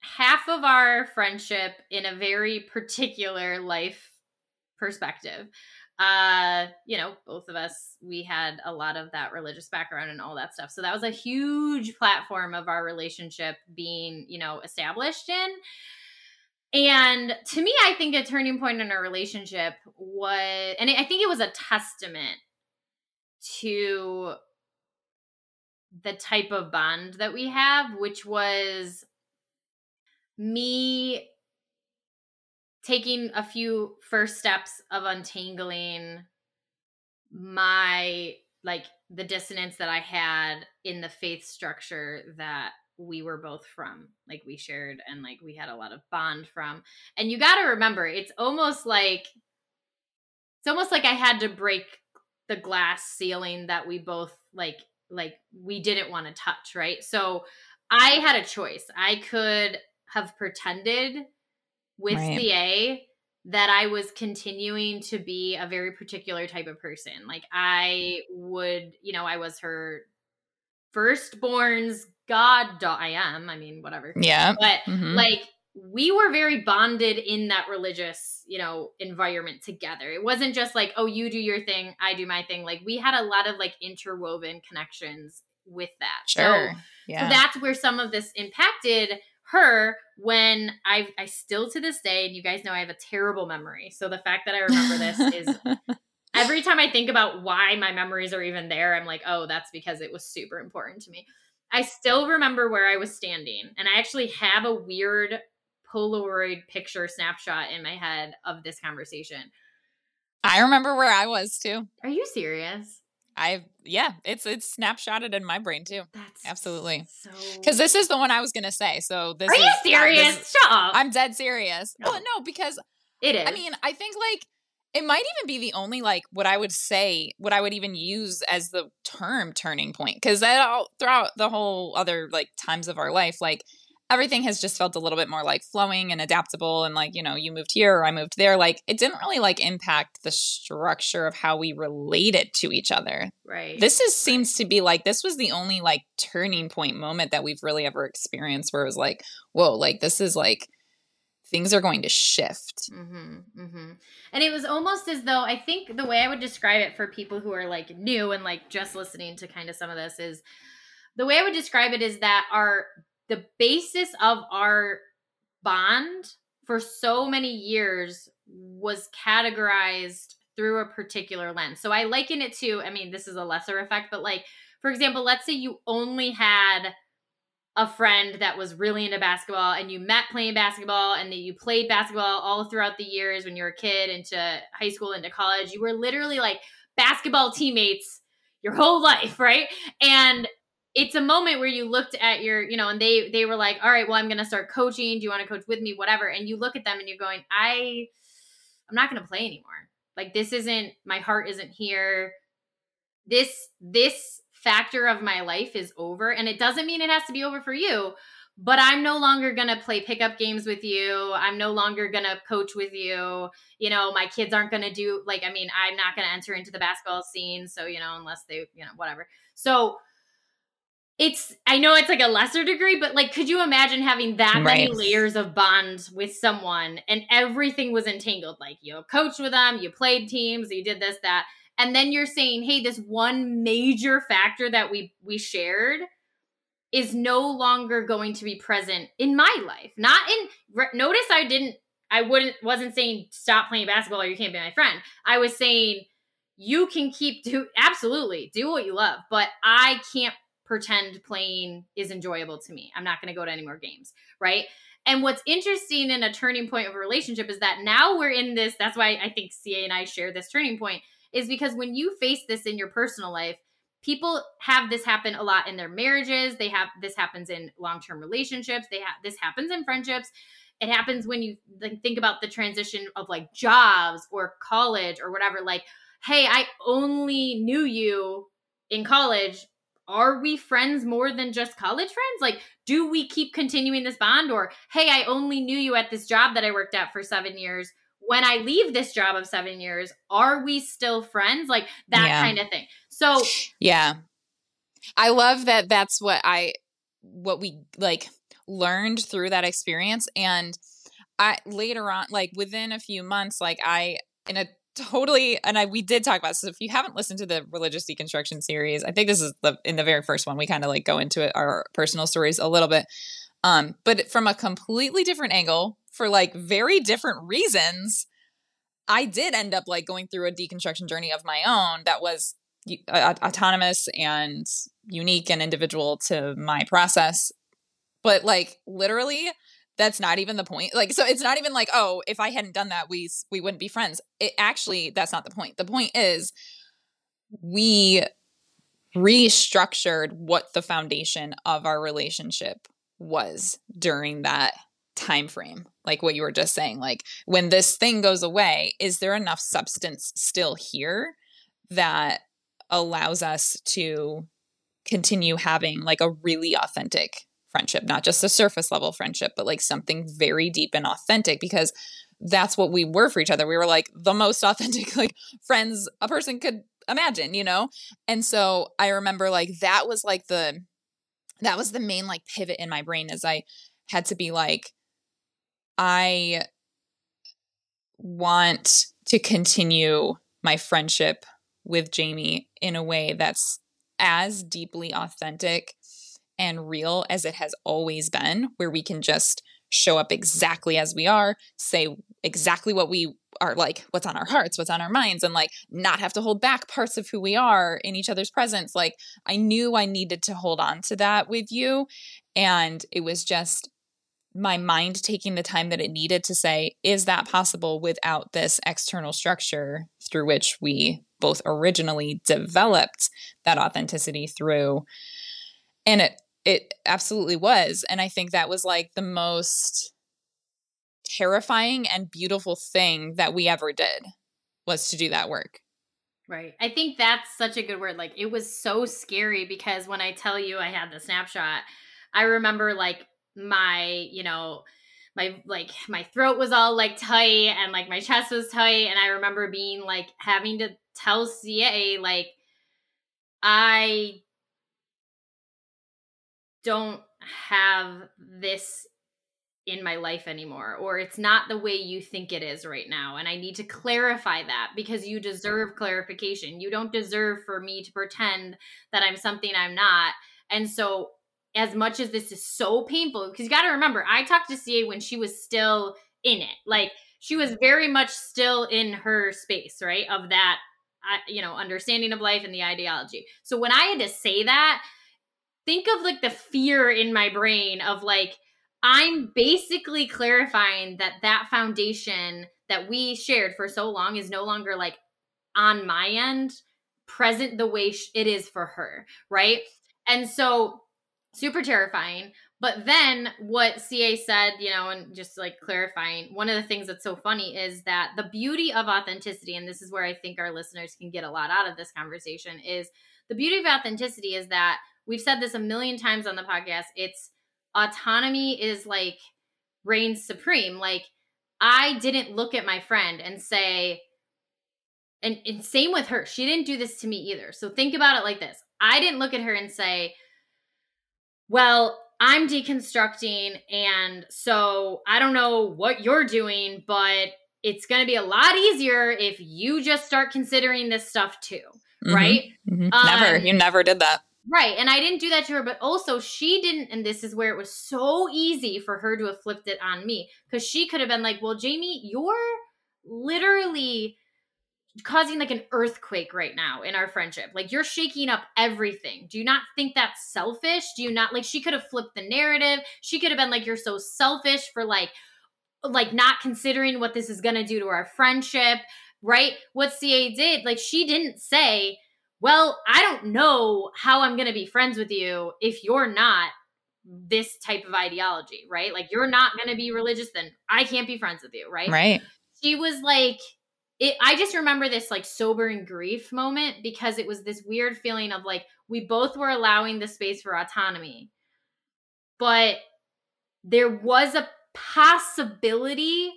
half of our friendship in a very particular life perspective. Uh, you know, both of us we had a lot of that religious background and all that stuff. So that was a huge platform of our relationship being, you know, established in. And to me, I think a turning point in our relationship was, and I think it was a testament to the type of bond that we have, which was me taking a few first steps of untangling my like the dissonance that I had in the faith structure that we were both from like we shared and like we had a lot of bond from and you got to remember it's almost like it's almost like I had to break the glass ceiling that we both like like we didn't want to touch, right? So I had a choice. I could have pretended with Right. CA that I was continuing to be a very particular type of person. Like I would, you know, I was her firstborn's god I am. I mean, whatever. Yeah. But Mhm. like we were very bonded in that religious you know environment together it wasn't just like oh you do your thing i do my thing like we had a lot of like interwoven connections with that So- Sure. so, yeah. that's where some of this impacted her when i i still to this day and you guys know i have a terrible memory so the fact that i remember this is every time I think about why my memories are even there, I'm like, oh, that's because it was super important to me. I still remember where I was standing, and I actually have a weird Polaroid picture snapshot in my head of this conversation. I remember where I was too. Are you serious? I yeah, it's it's snapshotted in my brain too. That's Absolutely. So Because this is the one I was gonna say. So this Are is you uh, this serious? Shut up. I'm dead serious. No. Well, no, because it is. I mean, I think like it might even be the only like what I would say, what I would even use as the term turning point. Because that all throughout the whole other like times of our life, like everything has just felt a little bit more like flowing and adaptable and like you know you moved here or i moved there like it didn't really like impact the structure of how we related to each other right. this is seems to be like this was the only like turning point moment that we've really ever experienced where it was like whoa like this is like things are going to shift Mm-hmm, mm-hmm. And it was almost as though I think the way I would describe it for people who are like new and like just listening to kind of some of this is the way I would describe it is that our the basis of our bond for so many years was categorized through a particular lens. So I liken it to, I mean, this is a lesser effect, but like, for example, let's say you only had a friend that was really into basketball and you met playing basketball and that you played basketball all throughout the years when you were a kid into high school into college you were literally like basketball teammates your whole life right and it's a moment where you looked at your you know and they they were like all right well i'm to start coaching. Do you want to coach with me? Whatever. And you look at them and you're going i i'm not to play anymore. Like this isn't my heart isn't here. This this factor of my life is over. And it doesn't mean it has to be over for you but i'm no longer going to play pickup games with you. I'm no longer going to coach with you. You know my kids aren't going to do like i mean i'm not going to enter into the basketball scene so you know unless they you know whatever. So it's i know it's like a lesser degree but like could you imagine having that many layers of bond with someone and everything was entangled? Like you coached with them you played teams you did this that and then you're saying hey this one major factor that we we shared is no longer going to be present in my life. Not in re- notice i didn't i wouldn't wasn't saying stop playing basketball or you can't be my friend. I was saying you can keep do absolutely do what you love but i can't pretend playing is enjoyable to me. I'm not going to go to any more games right? And what's interesting in a turning point of a relationship is that now we're in this that's why i think ca and i share this turning point is because when you face this in your personal life people have this happen a lot in their marriages they have this happens in long-term relationships they have this happens in friendships. It happens when you think about the transition of like jobs or college or whatever like hey i only knew you in college are we friends more than just college friends? Like do we keep continuing this bond? Or hey i only knew you at this job that i worked at for seven years. When i leave this job of seven years are we still friends? Like that Yeah. kind of thing. So Yeah. I love that that's what I what we like learned through that experience. And I later on like within a few months like I in a totally and I we did talk about this. So if you haven't listened to the religious deconstruction series, I think this is the in the very first one we kind of like go into it our personal stories a little bit. Um but from a completely different angle for like very different reasons. I did end up like going through a deconstruction journey of my own that was a- autonomous and unique and individual to my process but like literally that's not even the point. Like so it's not even like oh if i hadn't done that we we wouldn't be friends. It actually that's not the point. The point is we restructured what the foundation of our relationship was during that time frame. Like what you were just saying like when this thing goes away is there enough substance still here that allows us to continue having like a really authentic friendship, not just a surface level friendship, but like something very deep and authentic because that's what we were for each other. We were like the most authentic like friends a person could imagine, you know? And so I remember like that was like the that was the main like pivot in my brain as I had to be like I want to continue my friendship with Jaime in a way that's as deeply authentic and real as it has always been, where we can just show up exactly as we are, say exactly what we are like, what's on our hearts, what's on our minds, and like not have to hold back parts of who we are in each other's presence. Like, I knew I needed to hold on to that with you. And it was just my mind taking the time that it needed to say, is that possible without this external structure through which we both originally developed that authenticity through? And it it absolutely was. And I think that was like the most terrifying and beautiful thing that we ever did was to do that work. Right. I think that's such a good word. Like it was so scary because when I tell you I had the snapshot, I remember like my, you know, my like my throat was all like tight and like my chest was tight and I remember being like having to tell CA like I don't have this in my life anymore or it's not the way you think it is right now and i need to clarify that because you deserve clarification. You don't deserve for me to pretend that i'm something i'm not. And so as much as this is so painful because you got to remember i talked to ca when she was still in it. Like she was very much still in her space right of that uh, you know understanding of life and the ideology. So when i had to say that think of like the fear in my brain of like I'm basically clarifying that that foundation that we shared for so long is no longer like on my end present the way it is for her, right? And so super terrifying. But then what CA said, you know, and just like clarifying, one of the things that's so funny is that the beauty of authenticity, and this is where I think our listeners can get a lot out of this conversation, is the beauty of authenticity is that we've said this a million times on the podcast. It's autonomy is like reigns supreme. Like I didn't look at my friend and say, and, and same with her. She didn't do this to me either. So think about it like this. I didn't look at her and say, well, I'm deconstructing and so I don't know what you're doing, but it's going to be a lot easier if you just start considering this stuff too, mm-hmm. right? Mm-hmm. Um, never. You never did that. Right. And I didn't do that to her, but also she didn't. And this is where it was so easy for her to have flipped it on me because she could have been like, well, Jaime, you're literally causing like an earthquake right now in our friendship. Like you're shaking up everything. Do you not think that's selfish? Do you not like she could have flipped the narrative? She could have been like, you're so selfish for like, like not considering what this is going to do to our friendship, right? What CA did, like she didn't say, well, I don't know how I'm going to be friends with you if you're not this type of ideology, right? Like you're not going to be religious, then I can't be friends with you, right? Right. She was like, it, I just remember this like sobering grief moment because it was this weird feeling of like we both were allowing the space for autonomy, but there was a possibility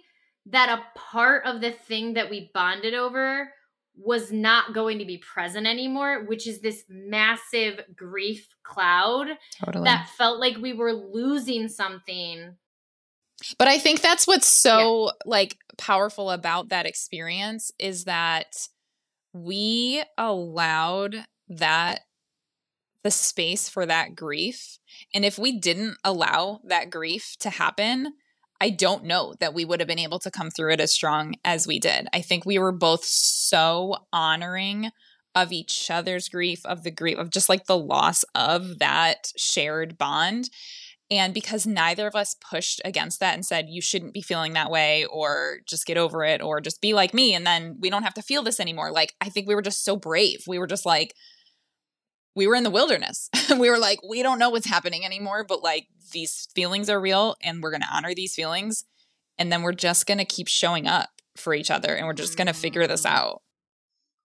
that a part of the thing that we bonded over was not going to be present anymore, which is this massive grief cloud totally. that felt like we were losing something. But I think that's what's so yeah. like powerful about that experience is that we allowed that the space for that grief. And if we didn't allow that grief to happen, I don't know that we would have been able to come through it as strong as we did. I think we were both so honoring of each other's grief, of the grief, of just like the loss of that shared bond. And because neither of us pushed against that and said, you shouldn't be feeling that way, or just get over it, or just be like me, and then we don't have to feel this anymore. Like, I think we were just so brave. We were just like, we were in the wilderness. we were like, we don't know what's happening anymore, but like these feelings are real and we're going to honor these feelings. And then we're just going to keep showing up for each other and we're just going to figure this mm. out.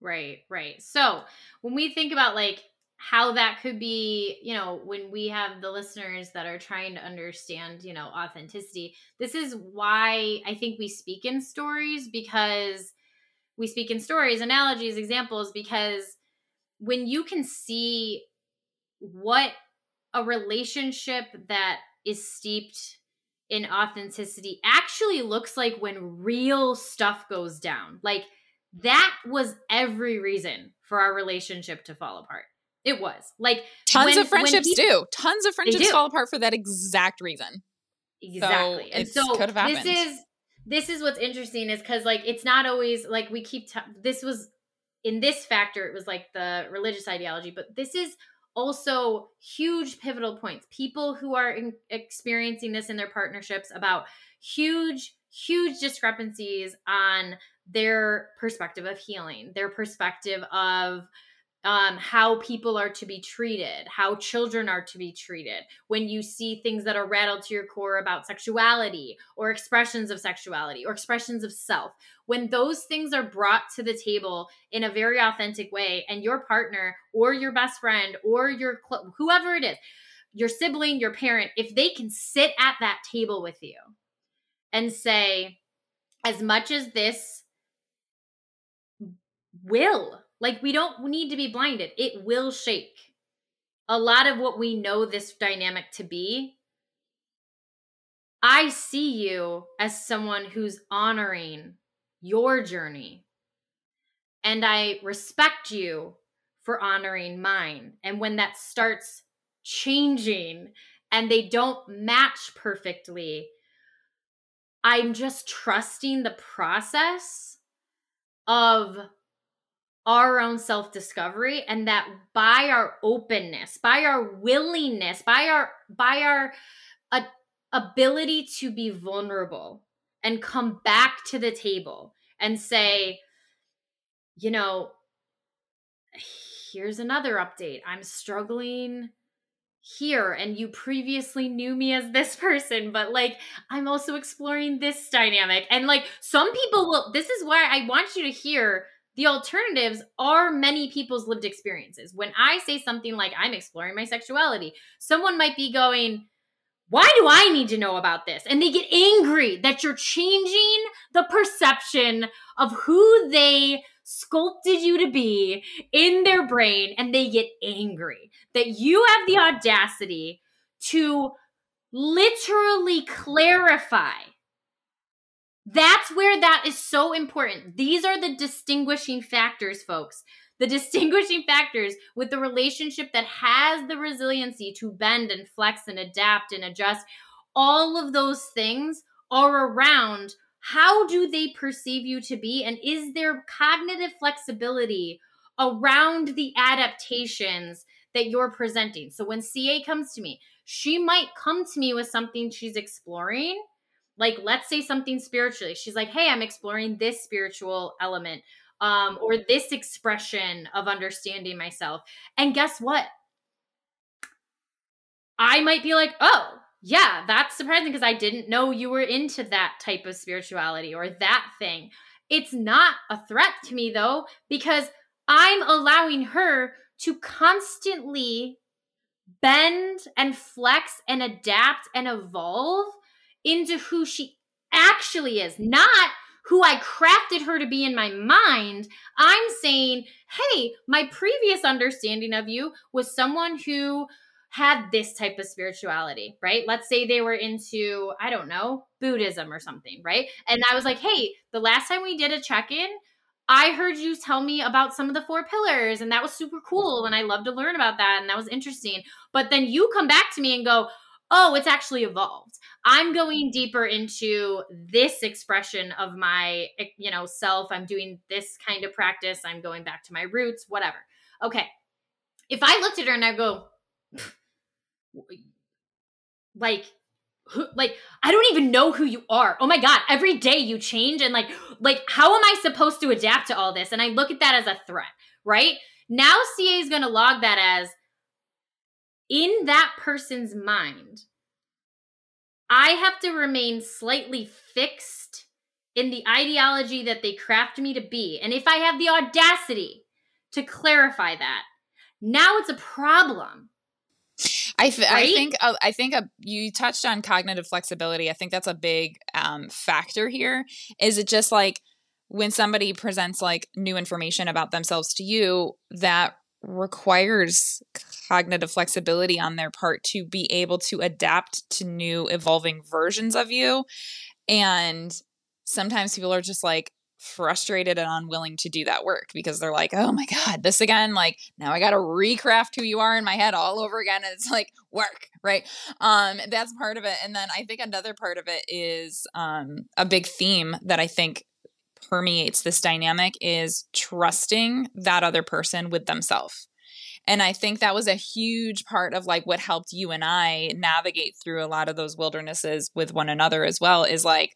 Right, right. So when we think about like how that could be, you know, when we have the listeners that are trying to understand, you know, authenticity, this is why I think we speak in stories because we speak in stories, analogies, examples, because when you can see what a relationship that is steeped in authenticity actually looks like when real stuff goes down. Like that was every reason for our relationship to fall apart. It was like tons when- of friendships he- do. Tons of friendships do. fall apart for that exact reason. exactly and so this is this is what's interesting is because like it's not always like we keep t- this was in this factor it was like the religious ideology but this is also huge pivotal points. People who are in, experiencing this in their partnerships about huge huge discrepancies on their perspective of healing their perspective of um, how people are to be treated, how children are to be treated, when you see things that are rattled to your core about sexuality or expressions of sexuality or expressions of self, when those things are brought to the table in a very authentic way, and your partner or your best friend or your cl- whoever it is, your sibling, your parent, if they can sit at that table with you and say, as much as this will like we don't need to be blinded. It will shake. A lot of what we know this dynamic to be i see you as someone who's honoring your journey. And i respect you for honoring mine. And when that starts changing and they don't match perfectly i'm just trusting the process of our own self discovery and that by our openness by our willingness by our by our uh, ability to be vulnerable and come back to the table and say you know here's another update. I'm struggling here and you previously knew me as this person but like i'm also exploring this dynamic. And like some people will this is why i want you to hear the alternatives are many people's lived experiences. When I say something like, I'm exploring my sexuality, someone might be going, Why do I need to know about this? And they get angry that you're changing the perception of who they sculpted you to be in their brain, and they get angry that you have the audacity to literally clarify that's where that is so important. These are the distinguishing factors, folks. The distinguishing factors with the relationship that has the resiliency to bend and flex and adapt and adjust. All of those things are around how do they perceive you to be? And is there cognitive flexibility around the adaptations that you're presenting? So when CA comes to me, she might come to me with something she's exploring like let's say something spiritually. She's like hey i'm exploring this spiritual element um or this expression of understanding myself. And guess what? I might be like oh yeah that's surprising because i didn't know you were into that type of spirituality or that thing. It's not a threat to me though because i'm allowing her to constantly bend and flex and adapt and evolve into who she actually is, not who I crafted her to be in my mind. I'm saying, hey, my previous understanding of you was someone who had this type of spirituality, right? Let's say they were into, I don't know, Buddhism or something, right? And I was like, hey, the last time we did a check in, I heard you tell me about some of the four pillars, and that was super cool. And I love to learn about that, and that was interesting. But then you come back to me and go, oh, it's actually evolved. I'm going deeper into this expression of my, eh, you know, self. I'm doing this kind of practice. I'm going back to my roots, whatever. Okay. If I looked at her and I go, like, who, like I don't even know who you are. Oh my god, every day you change and like like how am I supposed to adapt to all this? And I look at that as a threat, right? Now CA is going to log that as in that person's mind, I have to remain slightly fixed in the ideology that they craft me to be, and if I have the audacity to clarify that, now it's a problem. I, th- right? I think uh, I think uh, you touched on cognitive flexibility. I think that's a big um, factor here. Is it just like when somebody presents like new information about themselves to you that requires cognitive flexibility on their part to be able to adapt to new evolving versions of you and sometimes people are just like frustrated and unwilling to do that work because they're like, oh my God, this again, like now I gotta recraft who you are in my head all over again. And it's like work, right? Um, that's part of it. And then I think another part of it is um a big theme that I think permeates this dynamic is trusting that other person with themselves. And I think that was a huge part of like what helped you and I navigate through a lot of those wildernesses with one another as well is like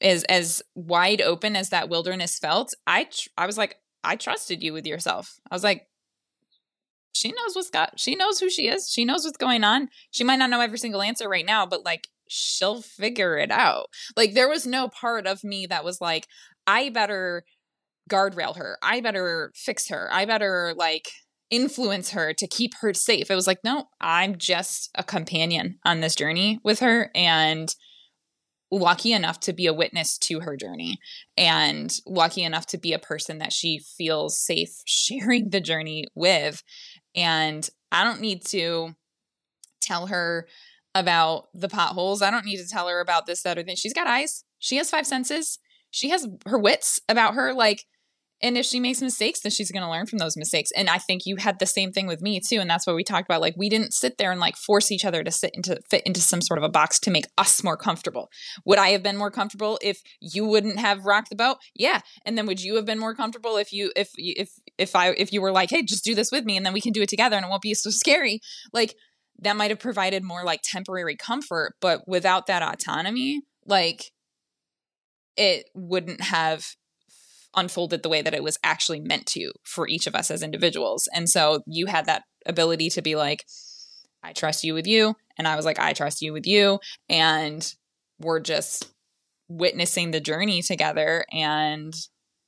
is as wide open as that wilderness felt, I tr- I was like I trusted you with yourself. I was like she knows what's got she knows who she is. She knows what's going on. She might not know every single answer right now, but like she'll figure it out. Like there was no part of me that was like I better guardrail her. I better fix her. I better like influence her to keep her safe. It was like, no, I'm just a companion on this journey with her and lucky enough to be a witness to her journey and lucky enough to be a person that she feels safe sharing the journey with. And I don't need to tell her about the potholes. I don't need to tell her about this, that, or. She's got eyes. She has five senses. She has her wits about her. Like, and if she makes mistakes then she's going to learn from those mistakes and i think you had the same thing with me too and that's what we talked about like we didn't sit there and like force each other to sit into fit into some sort of a box to make us more comfortable would i have been more comfortable if you wouldn't have rocked the boat yeah and then would you have been more comfortable if you if if if i if you were like hey just do this with me and then we can do it together and it won't be so scary like that might have provided more like temporary comfort but without that autonomy like it wouldn't have unfolded the way that it was actually meant to for each of us as individuals. And so you had that ability to be like, I trust you with you. And I was like, I trust you with you. And we're just witnessing the journey together. And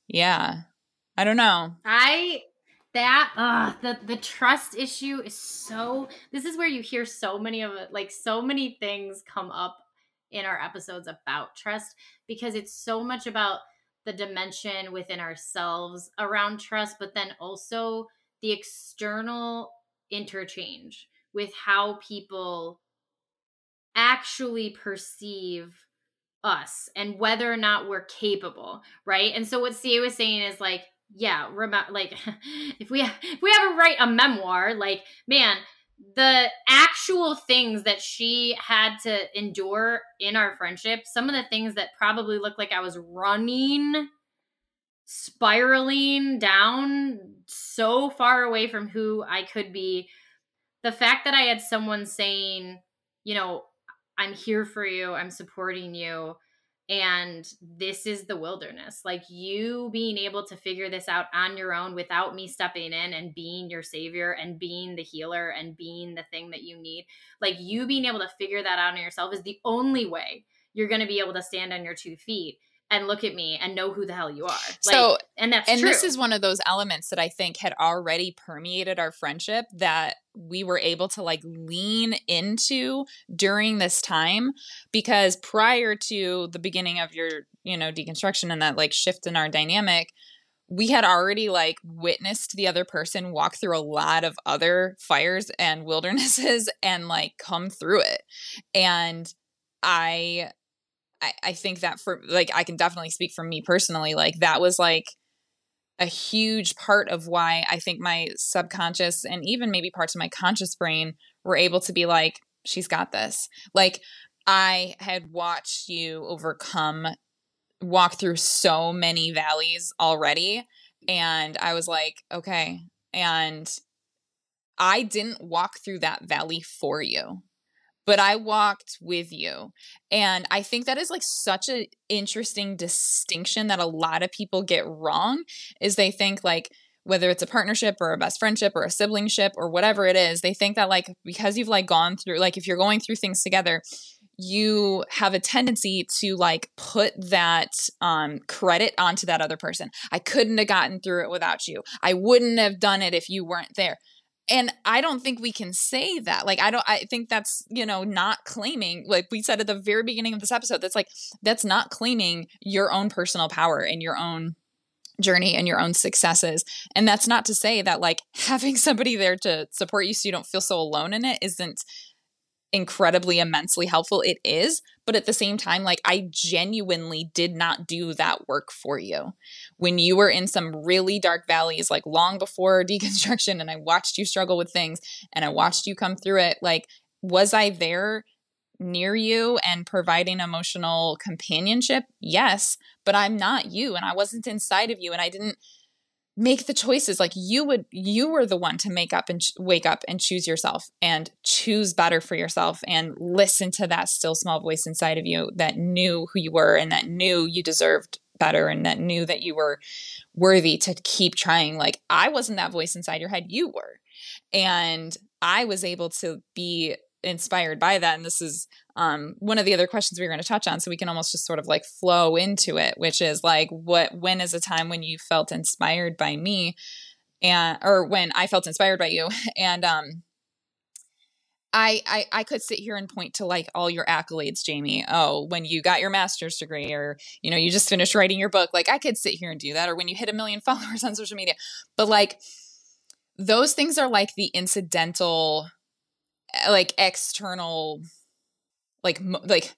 yeah, I don't know. I that uh the the trust issue is so this is where you hear so many of it like so many things come up in our episodes about trust because it's so much about the dimension within ourselves around trust, but then also the external interchange with how people actually perceive us and whether or not we're capable, right? And so what CA was saying is like, yeah, remember, like if we if we ever write a memoir, like man, the actual things that she had to endure in our friendship, some of the things that probably looked like I was running, spiraling down so far away from who I could be. The fact that I had someone saying, you know, I'm here for you, I'm supporting you, and this is the wilderness. Like you being able to figure this out on your own without me stepping in and being your savior and being the healer and being the thing that you need like you being able to figure that out on yourself is the only way you're going to be able to stand on your two feet and look at me and know who the hell you are. Like, so, and that's and true. this is one of those elements that I think had already permeated our friendship that we were able to like lean into during this time because prior to the beginning of your, you know, deconstruction and that like shift in our dynamic, we had already like witnessed the other person walk through a lot of other fires and wildernesses and like come through it. And I I, I think that for like I can definitely speak for me personally, like that was like a huge part of why I think my subconscious and even maybe parts of my conscious brain were able to be like, she's got this. Like I had watched you overcome walk through so many valleys already and I was like, okay. And I didn't walk through that valley for you but I walked with you. And I think that is like such an interesting distinction that a lot of people get wrong is they think like whether it's a partnership or a best friendship or a siblingship or whatever it is, they think that like because you've like gone through like if you're going through things together, you have a tendency to like put that um, credit onto that other person. I couldn't have gotten through it without you. I wouldn't have done it if you weren't there. And I don't think we can say that. Like, I don't, I think that's, you know, not claiming, like we said at the very beginning of this episode, that's like, that's not claiming your own personal power and your own journey and your own successes. And that's not to say that like having somebody there to support you so you don't feel so alone in it isn't incredibly immensely helpful it is but at the same time like i genuinely did not do that work for you. When you were in some really dark valleys like long before deconstruction and i watched you struggle with things and i watched you come through it like was i there near you and providing emotional companionship? Yes but i'm not you and i wasn't inside of you and i didn't make the choices. Like you would you were the one to make up and ch- wake up and choose yourself and choose better for yourself and listen to that still small voice inside of you that knew who you were and that knew you deserved better and that knew that you were worthy to keep trying. Like i wasn't that voice inside your head you were. And i was able to be inspired by that and this is um, one of the other questions we were going to touch on so we can almost just sort of like flow into it which is like what when is a time when you felt inspired by me and or when i felt inspired by you and um I, I I could sit here and point to like all your accolades, Jaime. Oh, when you got your master's degree, or you know, you just finished writing your book. Like I could sit here and do that, or when you hit a million followers on social media. But like those things are like the incidental like external like like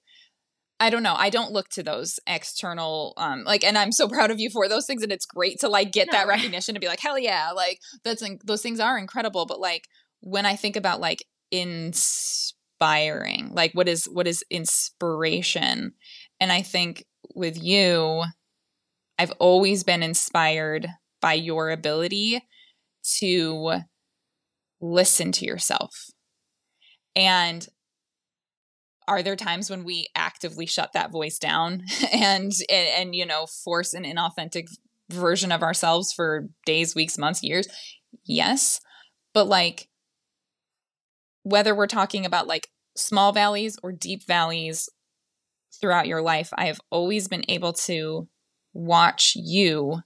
I don't know. I don't look to those external um like and I'm so proud of you for those things and it's great to like get no. that recognition to be like hell yeah, like that's those things are incredible but like when I think about like inspiring, like what is what is inspiration? And I think with you I've always been inspired by your ability to listen to yourself and are there times when we actively shut that voice down and, and and, you know force an inauthentic version of ourselves for days weeks months years? Yes. But like whether we're talking about like small valleys or deep valleys throughout your life i have always been able to watch you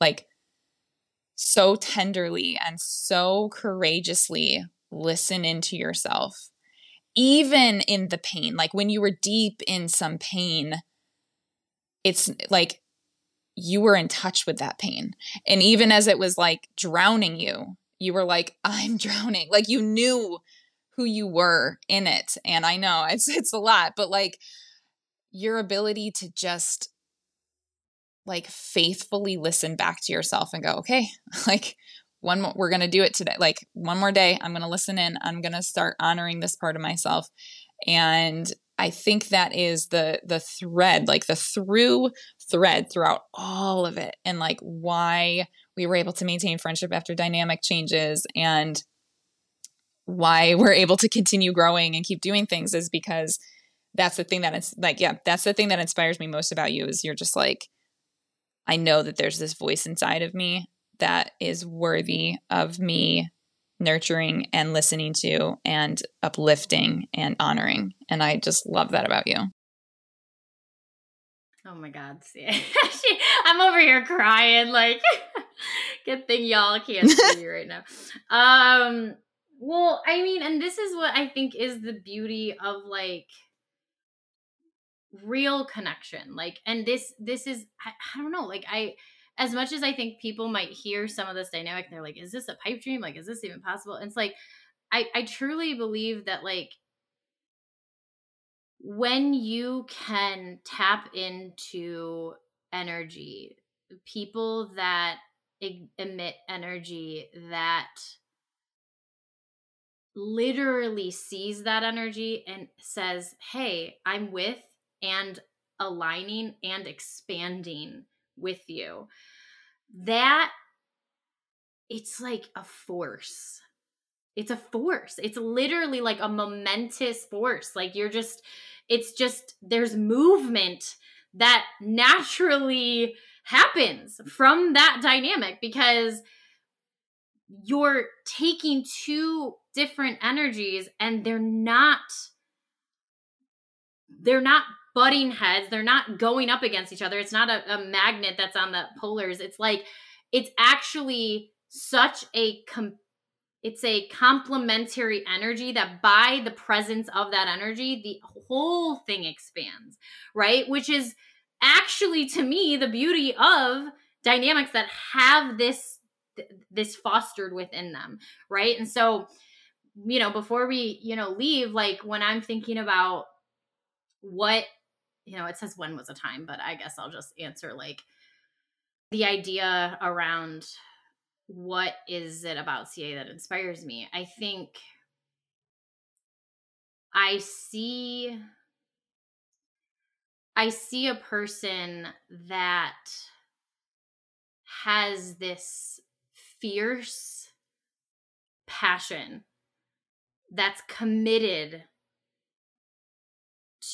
like so tenderly and so courageously listen into yourself even in the pain. Like when you were deep in some pain it's like you were in touch with that pain. And even as it was like drowning you you were like i'm drowning. Like you knew who you were in it. And i know it's it's a lot but like your ability to just like faithfully listen back to yourself and go okay like one more, we're going to do it today. Like one more day, I'm going to listen in. I'm going to start honoring this part of myself. And I think that is the the thread, like the through thread throughout all of it and like why we were able to maintain friendship after dynamic changes and why we're able to continue growing and keep doing things is because that's the thing that it's like yeah that's the thing that inspires me most about you is you're just like i know that there's this voice inside of me that is worthy of me nurturing and listening to and uplifting and honoring. And I just love that about you. Oh my God. See, I'm over here crying. Like, good thing y'all can't see me right now. Um, well, I mean, and this is what I think is the beauty of like real connection. Like, and this, this is, I, I don't know, like, I, as much as I think people might hear some of this dynamic, they're like, is this a pipe dream? Like, is this even possible? And it's like, I, I truly believe that, like, when you can tap into energy, people that emit energy that literally sees that energy and says, Hey, I'm with and aligning and expanding with you. That it's like a force. It's a force. It's literally like a momentous force. Like you're just it's just there's movement that naturally happens from that dynamic because you're taking two different energies and they're not they're not butting heads. They're not going up against each other. It's not a, a magnet that's on the polars. It's like it's actually such a com- it's a complementary energy that by the presence of that energy the whole thing expands right which is actually to me the beauty of dynamics that have this this fostered within them right and so you know before we you know leave like when i'm thinking about what you know it says when was a time but i guess i'll just answer like the idea around what is it about CA that inspires me? I think I see I see a person that has this fierce passion that's committed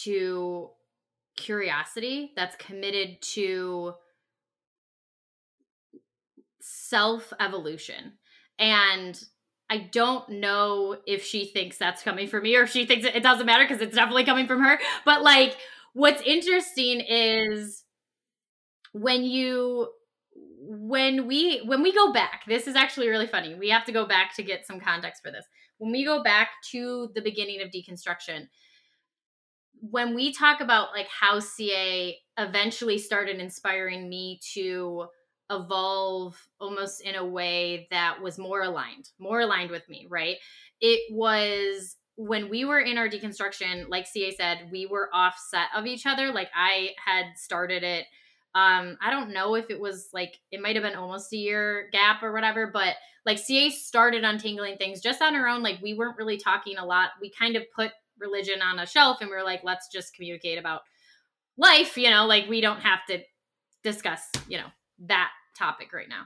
to curiosity, that's committed to self evolution. And I don't know if she thinks that's coming from me or if she thinks it, it doesn't matter because it's definitely coming from her. But like, what's interesting is when you when we when we go back this is actually really funny we have to go back to get some context for this when we go back to the beginning of deconstruction when we talk about like how ca eventually started inspiring me to evolve almost in a way that was more aligned, more aligned with me, right? It was when we were in our deconstruction, like CA said, we were offset of each other. Like I had started it. Um, I don't know if it was like it might have been almost a year gap or whatever, but like CA started untangling things just on her own. Like we weren't really talking a lot. We kind of put religion on a shelf and we were like, let's just communicate about life, you know, like we don't have to discuss, you know, that topic right now.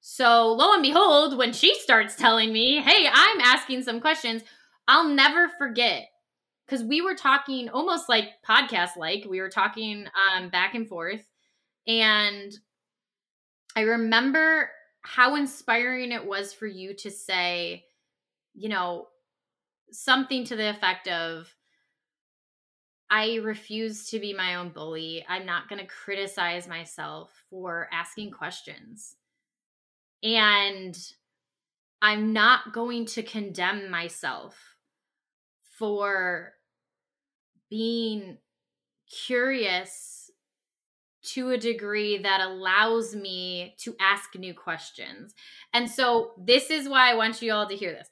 So lo and behold, when she starts telling me, hey, I'm asking some questions, I'll never forget because we were talking almost like podcast like we were talking um, back and forth and i remember how inspiring it was for you to say you know something to the effect of I refuse to be my own bully. I'm not going to criticize myself for asking questions. And I'm not going to condemn myself for being curious to a degree that allows me to ask new questions. And so, this is why I want you all to hear this.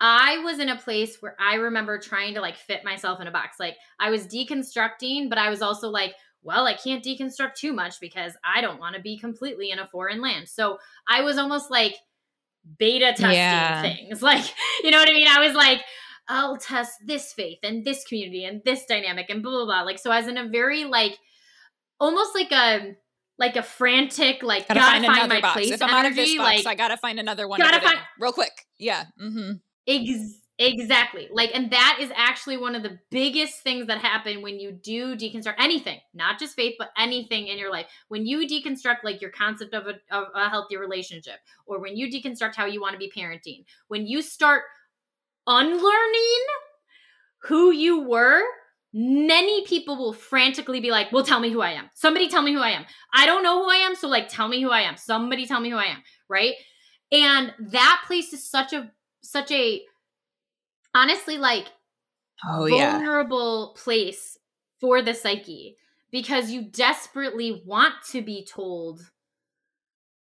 I was in a place where I remember trying to like fit myself in a box. Like I was deconstructing, but I was also like, well, I can't deconstruct too much because I don't want to be completely in a foreign land. So I was almost like beta testing yeah. things. Like, you know what I mean? I was like, I'll test this faith and this community and this dynamic and blah blah blah. Like so I was in a very like almost like a like a frantic like gotta, gotta find, find my box. place if I'm energy. Out of this box, like I gotta find another one. Gotta find real quick. Yeah. Mm-hmm. Ex- exactly. Like, and that is actually one of the biggest things that happen when you do deconstruct anything, not just faith, but anything in your life. When you deconstruct like your concept of a, of a healthy relationship, or when you deconstruct how you want to be parenting, when you start unlearning who you were, many people will frantically be like, well, tell me who I am. Somebody tell me who I am. I don't know who I am. So, like, tell me who I am. Somebody tell me who I am. Right. And that place is such a such a honestly like oh, vulnerable yeah. place for the psyche because you desperately want to be told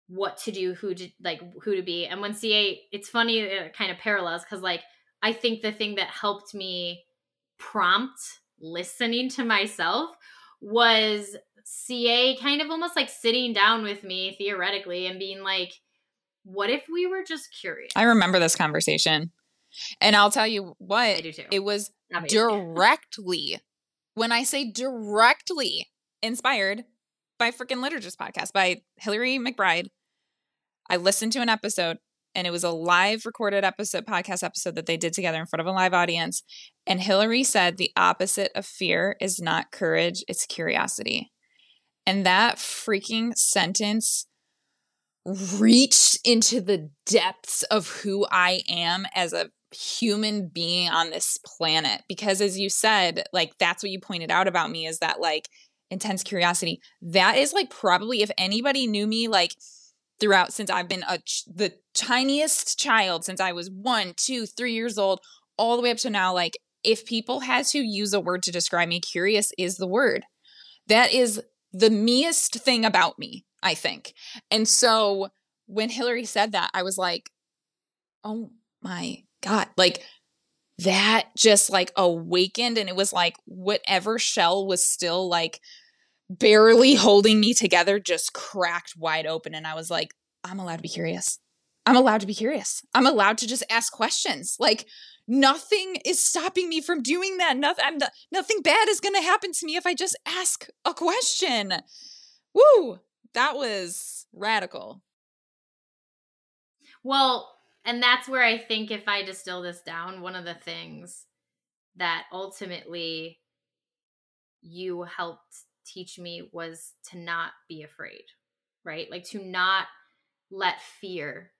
what to do who to like who to be and when ca it's funny it kind of parallels because like i think the thing that helped me prompt listening to myself was ca kind of almost like sitting down with me theoretically and being like what if we were just curious? I remember this conversation. And I'll tell you what, I do too. it was directly, when I say directly inspired by freaking Liturgist podcast by Hillary McBride. I listened to an episode and it was a live recorded episode, podcast episode that they did together in front of a live audience. And Hillary said the opposite of fear is not courage, it's curiosity. And that freaking sentence reached into the depths of who I am as a human being on this planet. Because as you said like that's what you pointed out about me is that like intense curiosity. That is like probably if anybody knew me like throughout since i've been a ch- the tiniest child since i was one two three years old all the way up to now like if people had to use a word to describe me curious is the word. That is the meest thing about me i think and so when hillary said that i was like oh my God, like that just like awakened and it was like whatever shell was still like barely holding me together just cracked wide open and I was like I'm allowed to be curious. I'm allowed to be curious. I'm allowed to just ask questions. Like nothing is stopping me from doing that. Nothing not, nothing bad is going to happen to me if I just ask a question. Woo! That was radical. Well, and that's where I think if I distill this down, one of the things that ultimately you helped teach me was to not be afraid, right? Like to not let fear.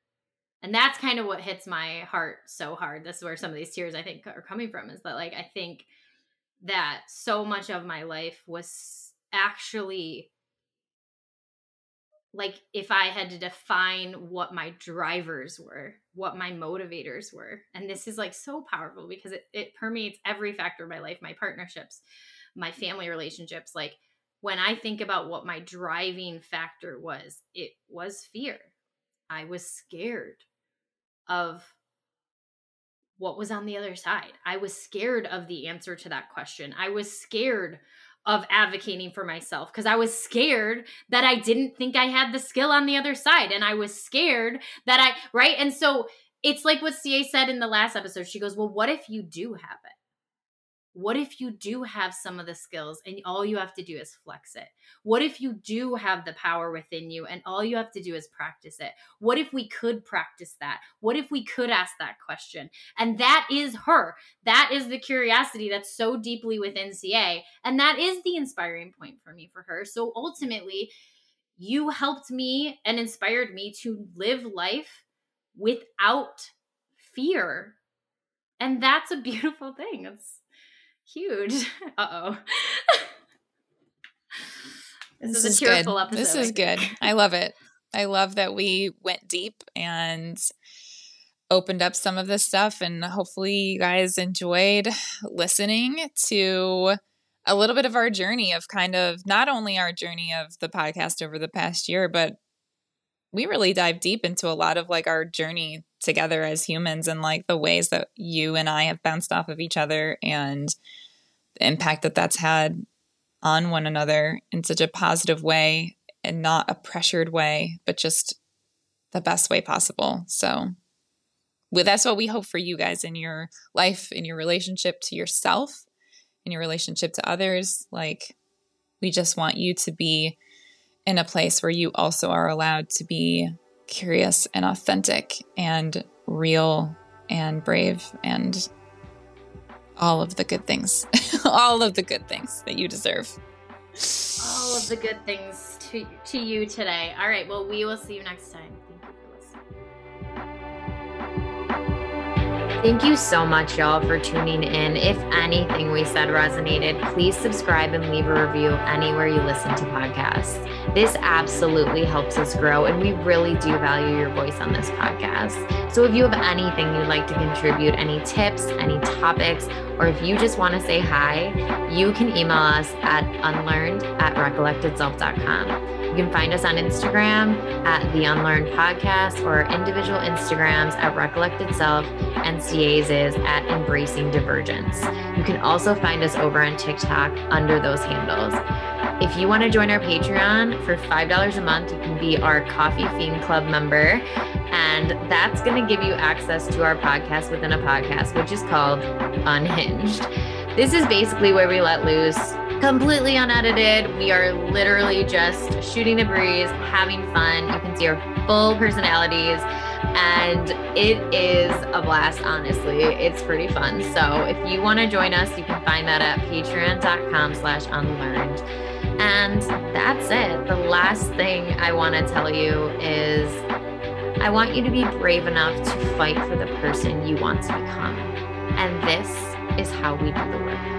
And that's kind of what hits my heart so hard. This is where some of these tears I think are coming from is that like I think that so much of my life was actually like if I had to define what my drivers were, what my motivators were. And this is like so powerful because it, it permeates every factor of my life, my partnerships, my family relationships. Like when I think about what my driving factor was, it was fear. I was scared of what was on the other side. I was scared of the answer to that question. I was scared of advocating for myself because I was scared that I didn't think I had the skill on the other side. And I was scared that I, right? And so it's like what CA said in the last episode. She goes, Well, what if you do have it? What if you do have some of the skills and all you have to do is flex it? What if you do have the power within you and all you have to do is practice it? What if we could practice that? What if we could ask that question? And that is her. That is the curiosity that's so deeply within CA. And that is the inspiring point for me for her. So ultimately, you helped me and inspired me to live life without fear. And that's a beautiful thing. It's huge. Uh oh. this, this, is, is good. Episode, this is good. I love it. I love that we went deep and opened up some of this stuff and hopefully you guys enjoyed listening to a little bit of our journey of kind of not only our journey of the podcast over the past year but we really dive deep into a lot of like our journey together as humans and like the ways that you and I have bounced off of each other and the impact that that's had on one another in such a positive way and not a pressured way, but just the best way possible. So, well, that's what we hope for you guys in your life, in your relationship to yourself, in your relationship to others. Like, we just want you to be in a place where you also are allowed to be curious and authentic and real and brave and all of the good things, all of the good things that you deserve. All of the good things to, to you today. All right. Well, we will see you next time. Thank you so much, y'all, for tuning in. If anything we said resonated, please subscribe and leave a review anywhere you listen to podcasts. This absolutely helps us grow, and we really do value your voice on this podcast. So if you have anything you'd like to contribute, any tips, any topics, or if you just want to say hi, you can email us at unlearned at recollectedself.com. You can find us on Instagram at The Unlearned Podcast or individual Instagrams at Recollected Self and CA's is at Embracing Divergence. You can also find us over on TikTok under those handles. If you want to join our Patreon for $5 a month, you can be our Coffee Fiend Club member. And that's going to give you access to our podcast within a podcast, which is called Unhinged. This is basically where we let loose completely unedited. We are literally just shooting the breeze, having fun. You can see our full personalities and it is a blast honestly it's pretty fun so if you want to join us you can find that at patreon.com slash unlearned and that's it the last thing i want to tell you is I want you to be brave enough to fight for the person you want to become. And this is how we do the work.